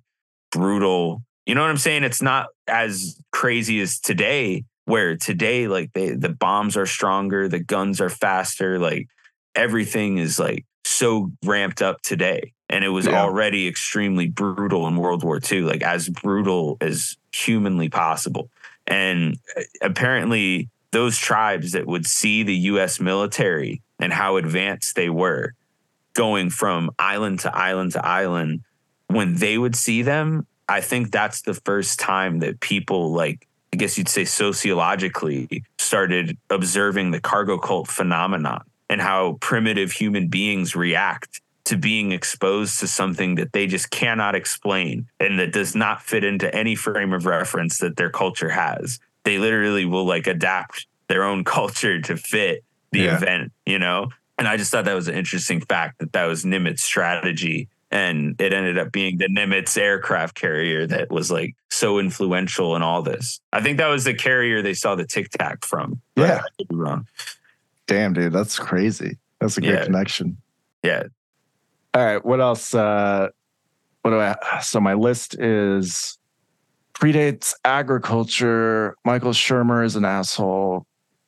brutal. You know what I'm saying? It's not as crazy as today, where today, like they, the bombs are stronger, the guns are faster, like everything is like so ramped up today. And it was Yeah. already extremely brutal in World War II, like as brutal as humanly possible. And uh, apparently, those tribes that would see the US military and how advanced they were going from island to island to island, when they would see them, I think that's the first time that people, like, I guess you'd say sociologically, started observing the cargo cult phenomenon and how primitive human beings react to being exposed to something that they just cannot explain and that does not fit into any frame of reference that their culture has. They literally will like adapt their own culture to fit the Yeah. event, you know? And I just thought that was an interesting fact that that was Nimitz strategy. And it ended up being the Nimitz aircraft carrier that was like so influential in all this. I think that was the carrier they saw the Tic Tac from. Yeah. I could be wrong. Damn, dude, that's crazy. That's a good Yeah. connection. Yeah. All right, what else? Uh, what do I? So my list is predates agriculture. Michael Shermer is an asshole.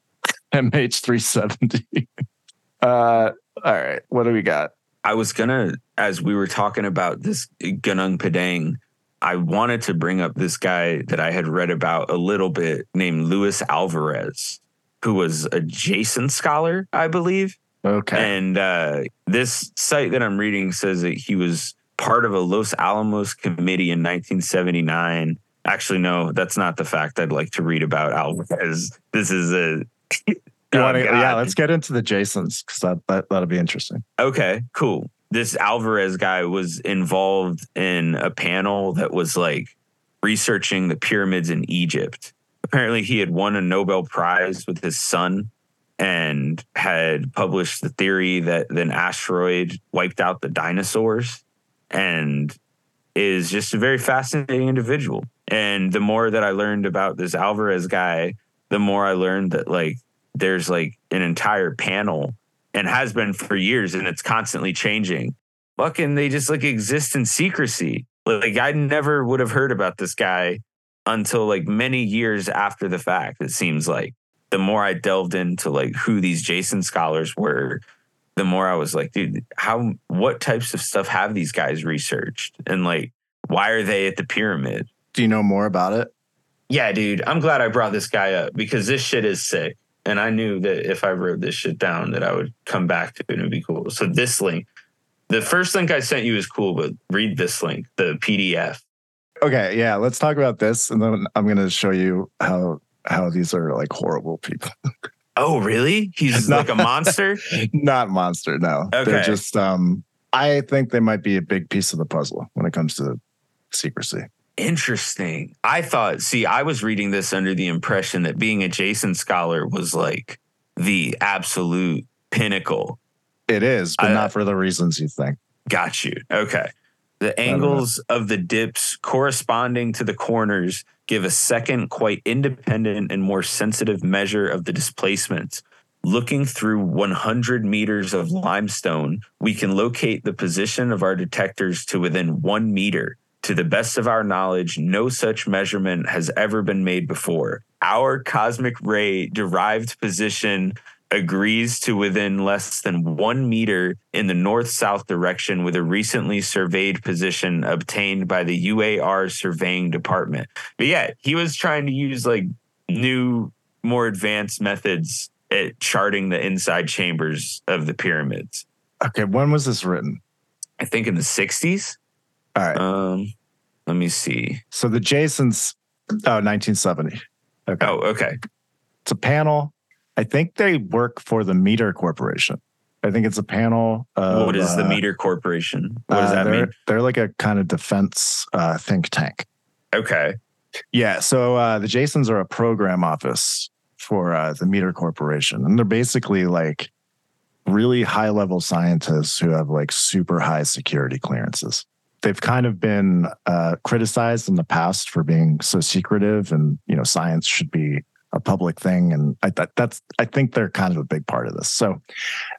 MH370. uh, all right, what do we got? I was gonna, as we were talking about this Gunung Padang, I wanted to bring up this guy that I had read about a little bit named Luis Alvarez, who was a Jason scholar, I believe. Okay. And uh, this site that I'm reading says that he was part of a Los Alamos committee in 1979. Actually, no, that's not the fact I'd like to read about Alvarez. This is a. Oh, wanna- God. yeah, let's get into the Jasons because that, that that'll be interesting. Okay, cool. This Alvarez guy was involved in a panel that was like researching the pyramids in Egypt. Apparently, he had won a Nobel Prize with his son and had published the theory that an asteroid wiped out the dinosaurs and is just a very fascinating individual. And the more that I learned about this Alvarez guy, the more I learned that like there's like an entire panel and has been for years and it's constantly changing fucking they just like exist in secrecy. Like I never would have heard about this guy until like many years after the fact, it seems like. The more I delved into like who these Jason scholars were, the more I was like, dude, how what types of stuff have these guys researched? And like why are they at the pyramid? Do you know more about it? Yeah, dude. I'm glad I brought this guy up because this shit is sick. And I knew that if I wrote this shit down, that I would come back to it and it'd be cool. So this link, the first link I sent you is cool, but read this link, the PDF. Okay, yeah, let's talk about this, and then I'm going to show you how how these are like horrible people. Oh, really? He's No. like a monster. Not monster, no. They're Okay. just um I think they might be a big piece of the puzzle when it comes to secrecy. Interesting. I thought, see, I was reading this under the impression that being a Jason scholar was like the absolute pinnacle. It is, but I- not for the reasons you think. Got you. Okay. The angles of the dips corresponding to the corners give a second, quite independent and more sensitive measure of the displacements. Looking through 100 meters of limestone, we can locate the position of our detectors to within one meter. To the best of our knowledge, no such measurement has ever been made before. Our cosmic ray derived position agrees to within less than one meter in the north south direction with a recently surveyed position obtained by the UAR surveying department. But yeah, he was trying to use like new, more advanced methods at charting the inside chambers of the pyramids. Okay, when was this written? I think in the 60s. All right. Um, let me see. so the Jasons oh 1970. Okay. Oh, okay. It's a panel. I think they work for the MITRE Corporation. I think it's a panel of, what is the uh, MITRE Corporation? What does uh, that they're, mean? They're like a kind of defense uh, think tank. Okay. Yeah. So uh, the Jasons are a program office for uh, the MITRE Corporation, and they're basically like really high level scientists who have like super high security clearances. They've kind of been uh, criticized in the past for being so secretive, and you know, science should be a public thing. And I that, that's I think they're kind of a big part of this. So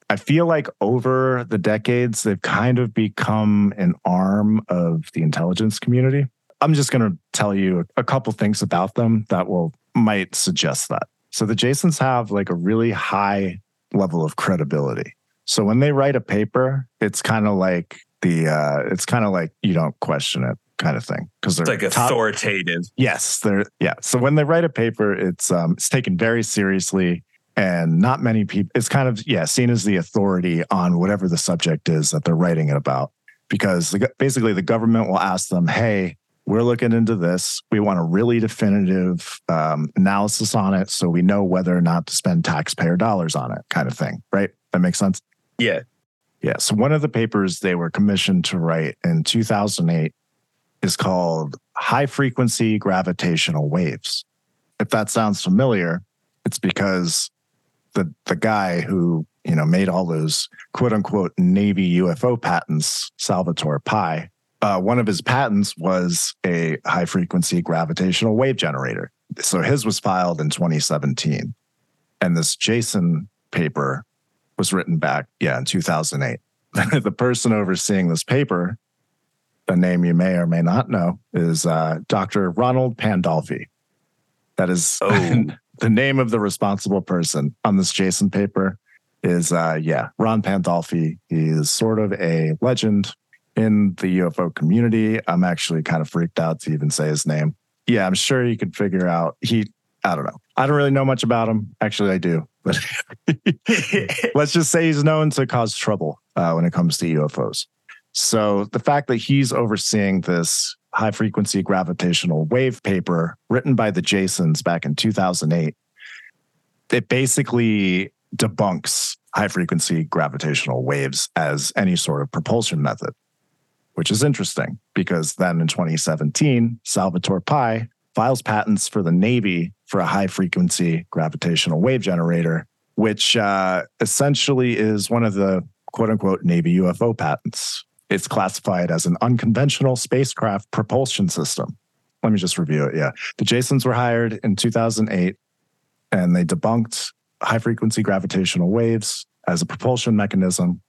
I feel like over the decades, they've kind of become an arm of the intelligence community. I'm just going to tell you a couple things about them that will might suggest that. So the Jasons have like a really high level of credibility. So when they write a paper, it's kind of like the uh it's kind of like you don't question it kind of thing because they're It's like top- authoritative. Yes, they're yeah. So when they write a paper, it's um it's taken very seriously and not many people it's kind of yeah, seen as the authority on whatever the subject is that they're writing it about because the, basically the government will ask them, "Hey, we're looking into this. We want a really definitive um, analysis on it so we know whether or not to spend taxpayer dollars on it," kind of thing, right? That makes sense. Yeah. Yeah. So one of the papers they were commissioned to write in 2008 is called High Frequency Gravitational Waves. If that sounds familiar, it's because the the guy who you know made all those quote unquote Navy UFO patents, Salvatore Pais, uh, one of his patents was a high frequency gravitational wave generator. So his was filed in 2017, and this Jason paper was written back, yeah, in 2008. the person overseeing this paper, a name you may or may not know, is uh, Dr. Ronald Pandolfi. That is Oh. the name of the responsible person on this Jason paper. Is uh, yeah, Ron Pandolfi. He is sort of a legend in the UFO community. I'm actually kind of freaked out to even say his name. Yeah, I'm sure you could figure out. He, I don't know. I don't really know much about him. Actually, I do, but let's just say he's known to cause trouble uh, when it comes to UFOs. So the fact that he's overseeing this high frequency gravitational wave paper written by the Jasons back in 2008, it basically debunks high frequency gravitational waves as any sort of propulsion method, which is interesting because then in 2017, Salvatore Pais files patents for the Navy for a high frequency gravitational wave generator, which uh, essentially is one of the quote unquote Navy UFO patents. It's classified as an unconventional spacecraft propulsion system. Let me just review it. Yeah. The Jasons were hired in 2008 and they debunked high frequency gravitational waves as a propulsion mechanism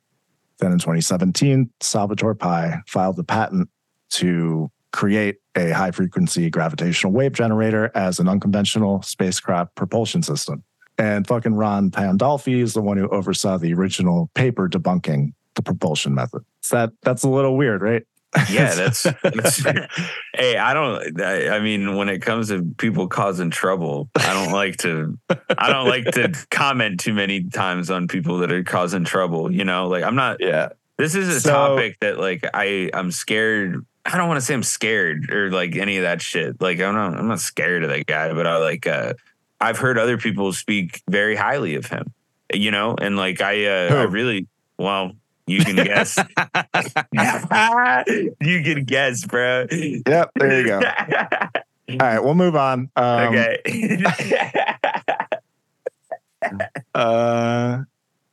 Then in 2017, Salvatore Pais filed the patent to create a high frequency gravitational wave generator as an unconventional spacecraft propulsion system. And fucking Ron Pandolfi is the one who oversaw the original paper debunking the propulsion method. So that that's a little weird, right? Yeah, that's, that's hey, I don't I, I mean when it comes to people causing trouble, I don't like to I don't like to comment too many times on people that are causing trouble, you know? Like I'm not yeah. This is a So- topic that like I I'm scared I don't want to say I'm scared or like any of that shit. Like I'm not I'm not scared of that guy, but I like uh I've heard other people speak very highly of him. You know, and like I uh I really well, you can guess. you can guess, bro. Yep, there you go. All right, we'll move on. Um, okay. Uh,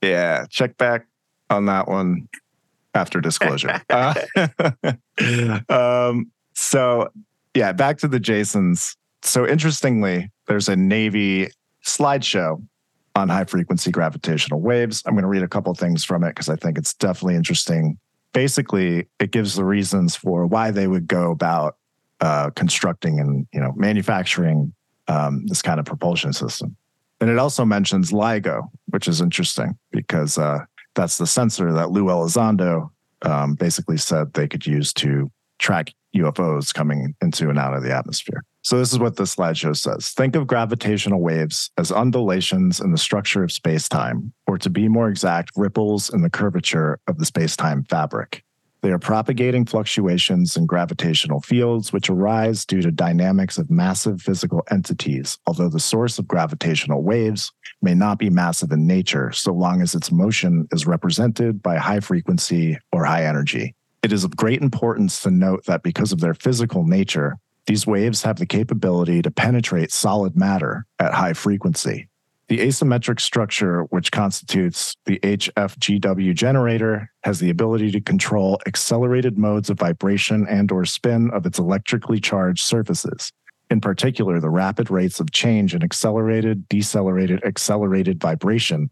yeah, check back on that one after disclosure. Uh, um, so, yeah, back to the Jasons. So, interestingly, there's a Navy slideshow on high frequency gravitational waves. I'm going to read a couple things from it because I think it's definitely interesting. Basically, it gives the reasons for why they would go about uh, constructing and you know manufacturing um, this kind of propulsion system. And it also mentions LIGO, which is interesting because uh, that's the sensor that Lou Elizondo um, basically said they could use to track UFOs coming into and out of the atmosphere. So, this is what this slideshow says Think of gravitational waves as undulations in the structure of space time, or to be more exact, ripples in the curvature of the space time fabric. They are propagating fluctuations in gravitational fields, which arise due to dynamics of massive physical entities, although the source of gravitational waves may not be massive in nature so long as its motion is represented by high frequency or high energy. It is of great importance to note that because of their physical nature, these waves have the capability to penetrate solid matter at high frequency. The asymmetric structure, which constitutes the HFGW generator, has the ability to control accelerated modes of vibration and or spin of its electrically charged surfaces. In particular, the rapid rates of change in accelerated, decelerated, accelerated vibration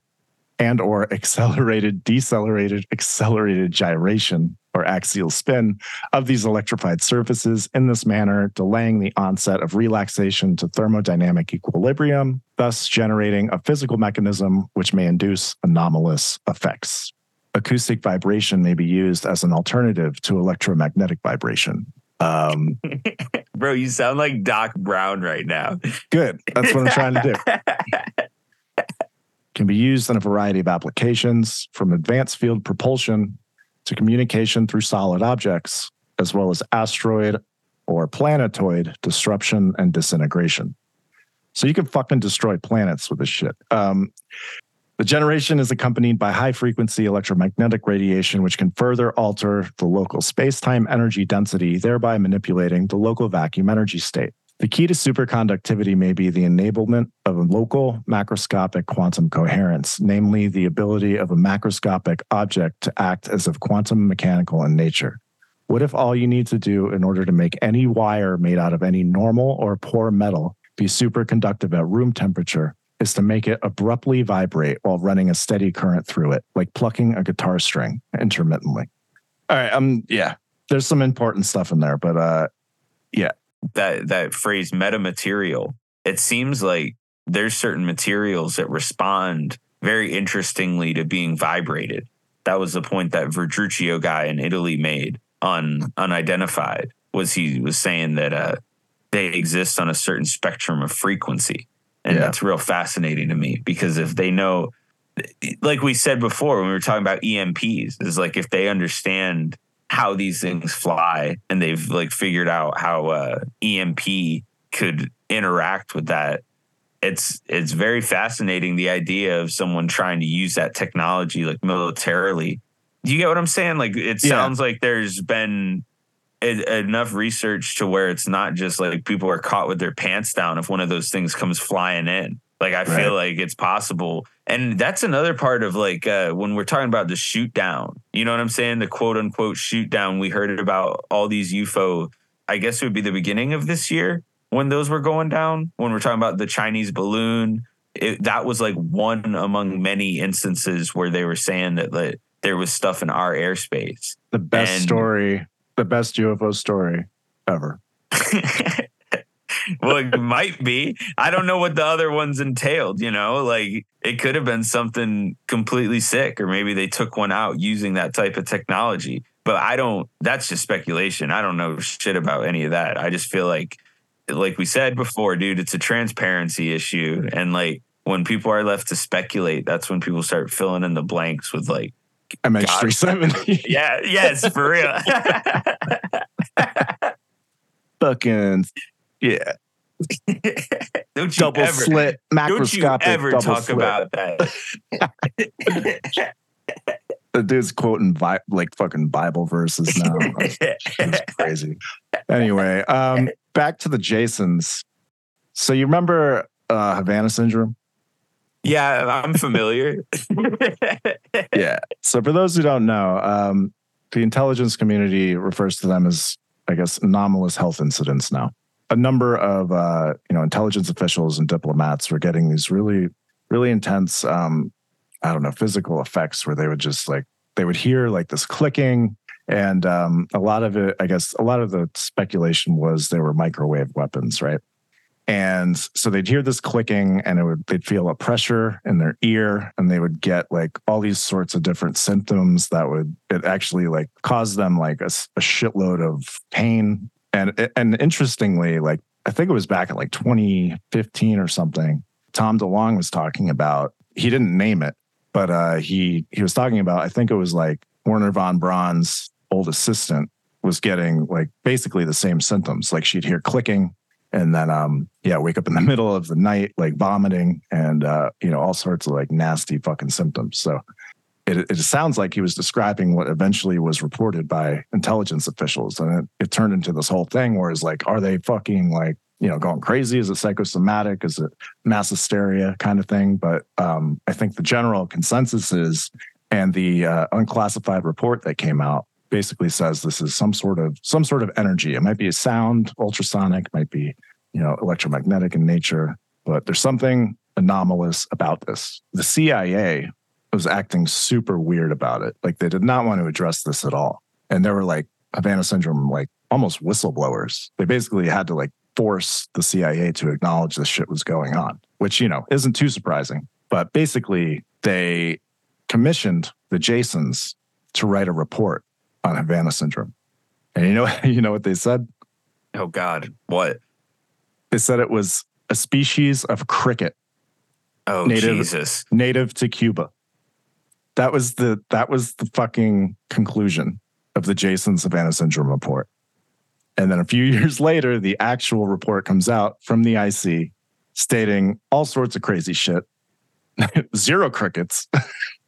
and or accelerated, decelerated, accelerated gyration or axial spin of these electrified surfaces in this manner, delaying the onset of relaxation to thermodynamic equilibrium, thus generating a physical mechanism which may induce anomalous effects. Acoustic vibration may be used as an alternative to electromagnetic vibration. Um, Bro, you sound like Doc Brown right now. good. That's what I'm trying to do. Can be used in a variety of applications, from advanced field propulsion to communication through solid objects, as well as asteroid or planetoid disruption and disintegration. So you can fucking destroy planets with this shit. Um, the generation is accompanied by high frequency electromagnetic radiation, which can further alter the local space time energy density, thereby manipulating the local vacuum energy state. The key to superconductivity may be the enablement of a local macroscopic quantum coherence, namely the ability of a macroscopic object to act as if quantum mechanical in nature. What if all you need to do in order to make any wire made out of any normal or poor metal be superconductive at room temperature is to make it abruptly vibrate while running a steady current through it, like plucking a guitar string intermittently? All right, um, yeah, there's some important stuff in there, but uh, that that phrase metamaterial it seems like there's certain materials that respond very interestingly to being vibrated that was the point that Verdruccio guy in Italy made on unidentified was he was saying that uh they exist on a certain spectrum of frequency and Yeah. that's real fascinating to me because if they know like we said before when we were talking about EMPs is like if they understand how these things fly and they've like figured out how uh, EMP could interact with that. It's it's very fascinating the idea of someone trying to use that technology like militarily. Do you get what I'm saying? Like it Yeah. sounds like there's been e- enough research to where it's not just like people are caught with their pants down if one of those things comes flying in. Like I Right. feel like it's possible. And that's another part of like uh, when we're talking about the shoot down. You know what I'm saying? The quote unquote shoot down. We heard about all these UFO. I guess it would be the beginning of this year when those were going down. When we're talking about the Chinese balloon, it, that was like one among many instances where they were saying that like there was stuff in our airspace. The best And- story, the best UFO story ever. well, it might be. I don't know what the other ones entailed, you know, like it could have been something completely sick, or maybe they took one out using that type of technology. But I don't, that's just speculation. I don't know shit about any of that. I just feel like, like we said before, dude, it's a transparency issue. And like when people are left to speculate, that's when people start filling in the blanks with like, MH370. yeah, yes, for real. Fucking, yeah. don't you Double ever, slit, don't you ever talk slit. about that. The dude's quoting Bi- like fucking Bible verses now. It's crazy. Anyway, um, back to the Jasons. So you remember uh, Havana syndrome? yeah, I'm familiar. Yeah. So for those who don't know, um, the intelligence community refers to them as, I guess, anomalous health incidents now. A number of uh, you know intelligence officials and diplomats were getting these really, really intense, um, I don't know, physical effects where they would just like they would hear like this clicking, and um, a lot of it, I guess, a lot of the speculation was they were microwave weapons, right? And so they'd hear this clicking and it would they'd feel a pressure in their ear and they would get like all these sorts of different symptoms that would it actually like cause them like a shitload of pain. And and interestingly, like I think it was back in like 2015 or something, Tom DeLonge was talking about he didn't name it, but uh he he was talking about I think it was like Wernher von Braun's old assistant was getting like basically the same symptoms. Like she'd hear clicking and then um yeah wake up in the middle of the night like vomiting and uh you know all sorts of like nasty fucking symptoms so it, it sounds like he was describing what eventually was reported by intelligence officials and it, it turned into this whole thing where it's like are they fucking like you know going crazy is it psychosomatic is it mass hysteria kind of thing but um i think the general consensus is and the uh, unclassified report that came out basically says this is some sort of some sort of energy. It might be a sound, ultrasonic, might be you know electromagnetic in nature, but there's something anomalous about this. The CIA was acting super weird about it. Like they did not want to address this at all, and there were like Havana syndrome, like almost whistleblowers. They basically had to like force the CIA to acknowledge this shit was going on, which you know isn't too surprising. But basically, they commissioned the Jasons to write a report on Havana syndrome. And you know, you know what they said? oh God, what? They said it was a species of cricket Oh Native- Jesus! native to Cuba. That was the that was the fucking conclusion of the Jason's Havana syndrome report. And then a few years later, the actual report comes out from the IC stating all sorts of crazy shit. Zero crickets,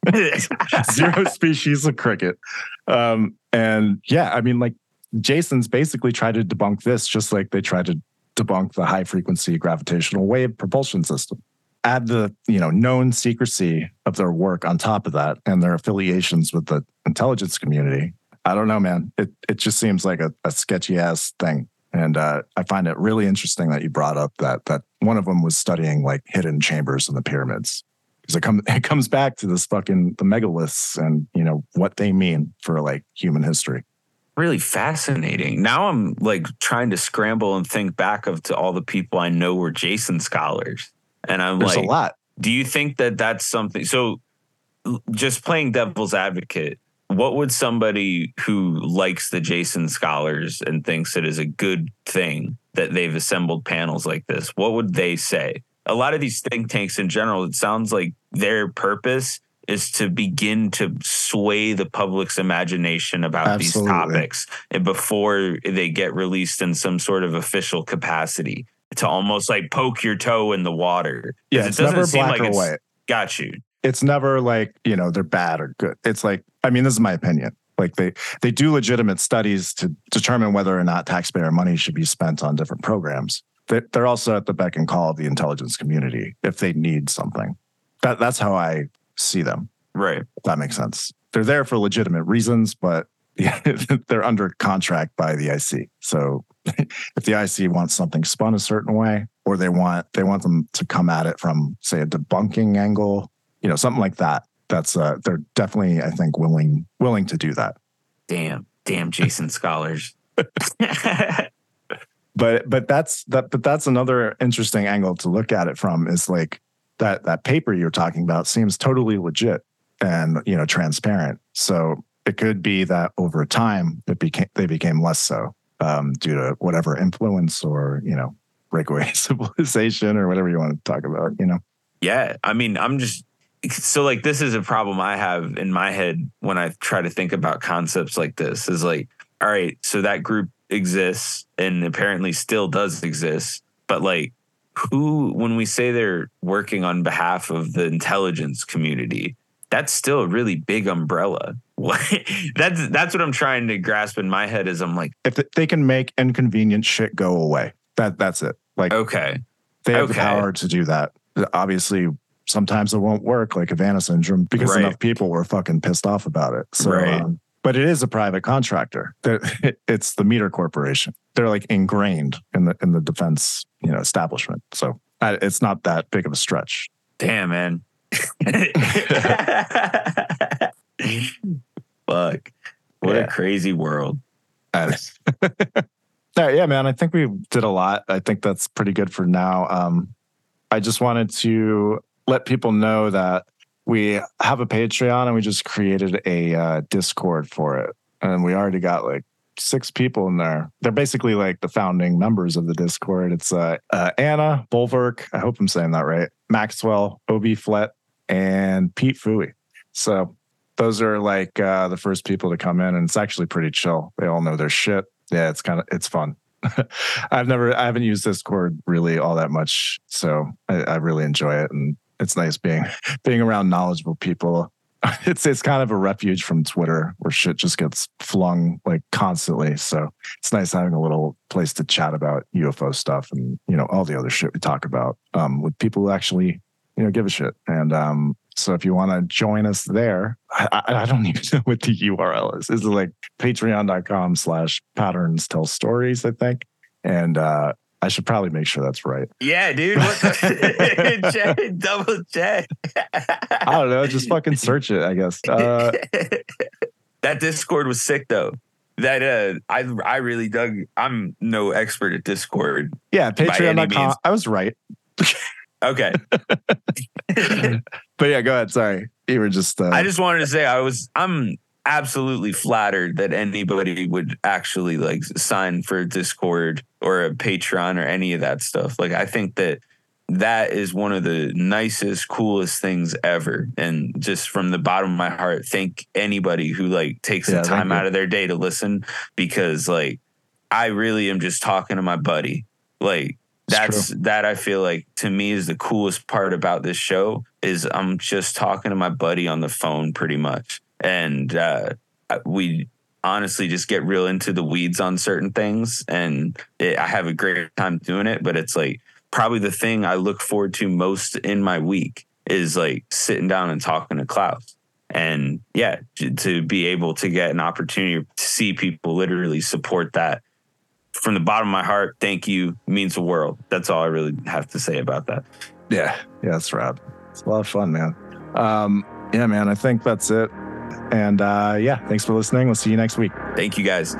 zero species of cricket. Um, and yeah, I mean, like Jason's basically tried to debunk this just like they tried to debunk the high frequency gravitational wave propulsion system. Add the you know known secrecy of their work on top of that and their affiliations with the intelligence community. I don't know, man. It it just seems like a, a sketchy ass thing. And uh, I find it really interesting that you brought up that that one of them was studying like hidden chambers in the pyramids because it comes it comes back to this fucking the megaliths and you know what they mean for like human history. really fascinating. Now I'm like trying to scramble and think back of to all the people I know were Jason scholars, and I'm There's like, a lot. do you think that that's something? So, just playing devil's advocate, what would somebody who likes the Jason scholars and thinks it is a good thing that they've assembled panels like this, what would they say? A lot of these think tanks in general, it sounds like their purpose is to begin to sway the public's imagination about these topics before they get released in some sort of official capacity to almost like poke your toe in the water. Yeah, it doesn't seem like it's- white. Got you. It's never like you know they're bad or good. It's like I mean this is my opinion. Like they they do legitimate studies to determine whether or not taxpayer money should be spent on different programs. They- They're also at the beck and call of the intelligence community if they need something. That that's how I see them. Right. That makes sense. They're there for legitimate reasons, but yeah, they're under contract by the IC. So if the IC wants something spun a certain way, or they want they want them to come at it from say a debunking angle, you know, something like that, that's uh, they're definitely I think willing willing to do that. Damn, damn, Jason scholars. but but that's that but that's another interesting angle to look at it from is like that that paper you're talking about seems totally legit and you know transparent. So it could be that over time it became they became less so um, due to whatever influence or you know breakaway civilization or whatever you want to talk about. You know. Yeah, I mean, I'm just so like this is a problem I have in my head when I try to think about concepts like this. Is like, all right, so that group exists and apparently still does exist, but like who when we say they're working on behalf of the intelligence community that's still a really big umbrella that's that's what i'm trying to grasp in my head is i'm like if they can make inconvenient shit go away. That that's it. Like okay. they have Okay. the power to do that. Obviously sometimes it won't work like havana syndrome because Right. enough people were fucking pissed off about it. So Right. um, but it is a private contractor. It's the MITRE Corporation. They're like ingrained in the in the defense you know establishment. So it's not that big of a stretch. Damn man fuck what Yeah. a crazy world Uh, yeah, man. I think we did a lot. I think that's pretty good for now. Um, I just wanted to let people know that we have a Patreon and we just created a uh, Discord for it, and we already got like six people in there. They're basically like the founding members of the Discord. It's uh, uh, Anna Bulwark. I hope I'm saying that right. Maxwell, Obi Flett, and Pete Fooey. So those are like uh, the first people to come in, and it's actually pretty chill. They all know their shit. Yeah, it's kind of it's fun. I've never I haven't used Discord really all that much, so I, I really enjoy it, and it's nice being being around knowledgeable people. It's it's kind of a refuge from Twitter where shit just gets flung like constantly. So it's nice having a little place to chat about UFO stuff and you know all the other shit we talk about um, with people who actually you know give a shit. And um, so if you want to join us there, I, I, don't even know what the URL is. It's like patreon.com slash patterns tell stories, I think. And uh, I should probably make sure that's right. yeah dude what the check, double check I don't know. Just fucking search it, I guess. Uh, that Discord was sick though. That uh, I I really dug. I'm no expert at Discord. yeah, patreon.com. I was right. Okay, But yeah, go ahead. Sorry. You were just. Uh, I just wanted to say I was. I'm absolutely flattered that anybody would actually like sign for Discord or a Patreon or any of that stuff. Like I think that that is one of the nicest, coolest things ever. And just from the bottom of my heart, thank anybody who like takes Yeah, the time out of their day to listen because like I really am just talking to my buddy. Like That's that I feel like to me is the coolest part about this show is I'm just talking to my buddy on the phone pretty much. And uh, we honestly just get real into the weeds on certain things. And it, I have a great time doing it. But it's like probably the thing I look forward to most in my week is like sitting down and talking to Klaus. And yeah, to be able to get an opportunity to see people literally support that from the bottom of my heart, thank you means the world. That's all I really have to say about that. Yeah, yeah, that's rad. It's a lot of fun, man. Um, yeah, man, I think that's it. And uh, yeah, thanks for listening. We'll see you next week. Thank you guys.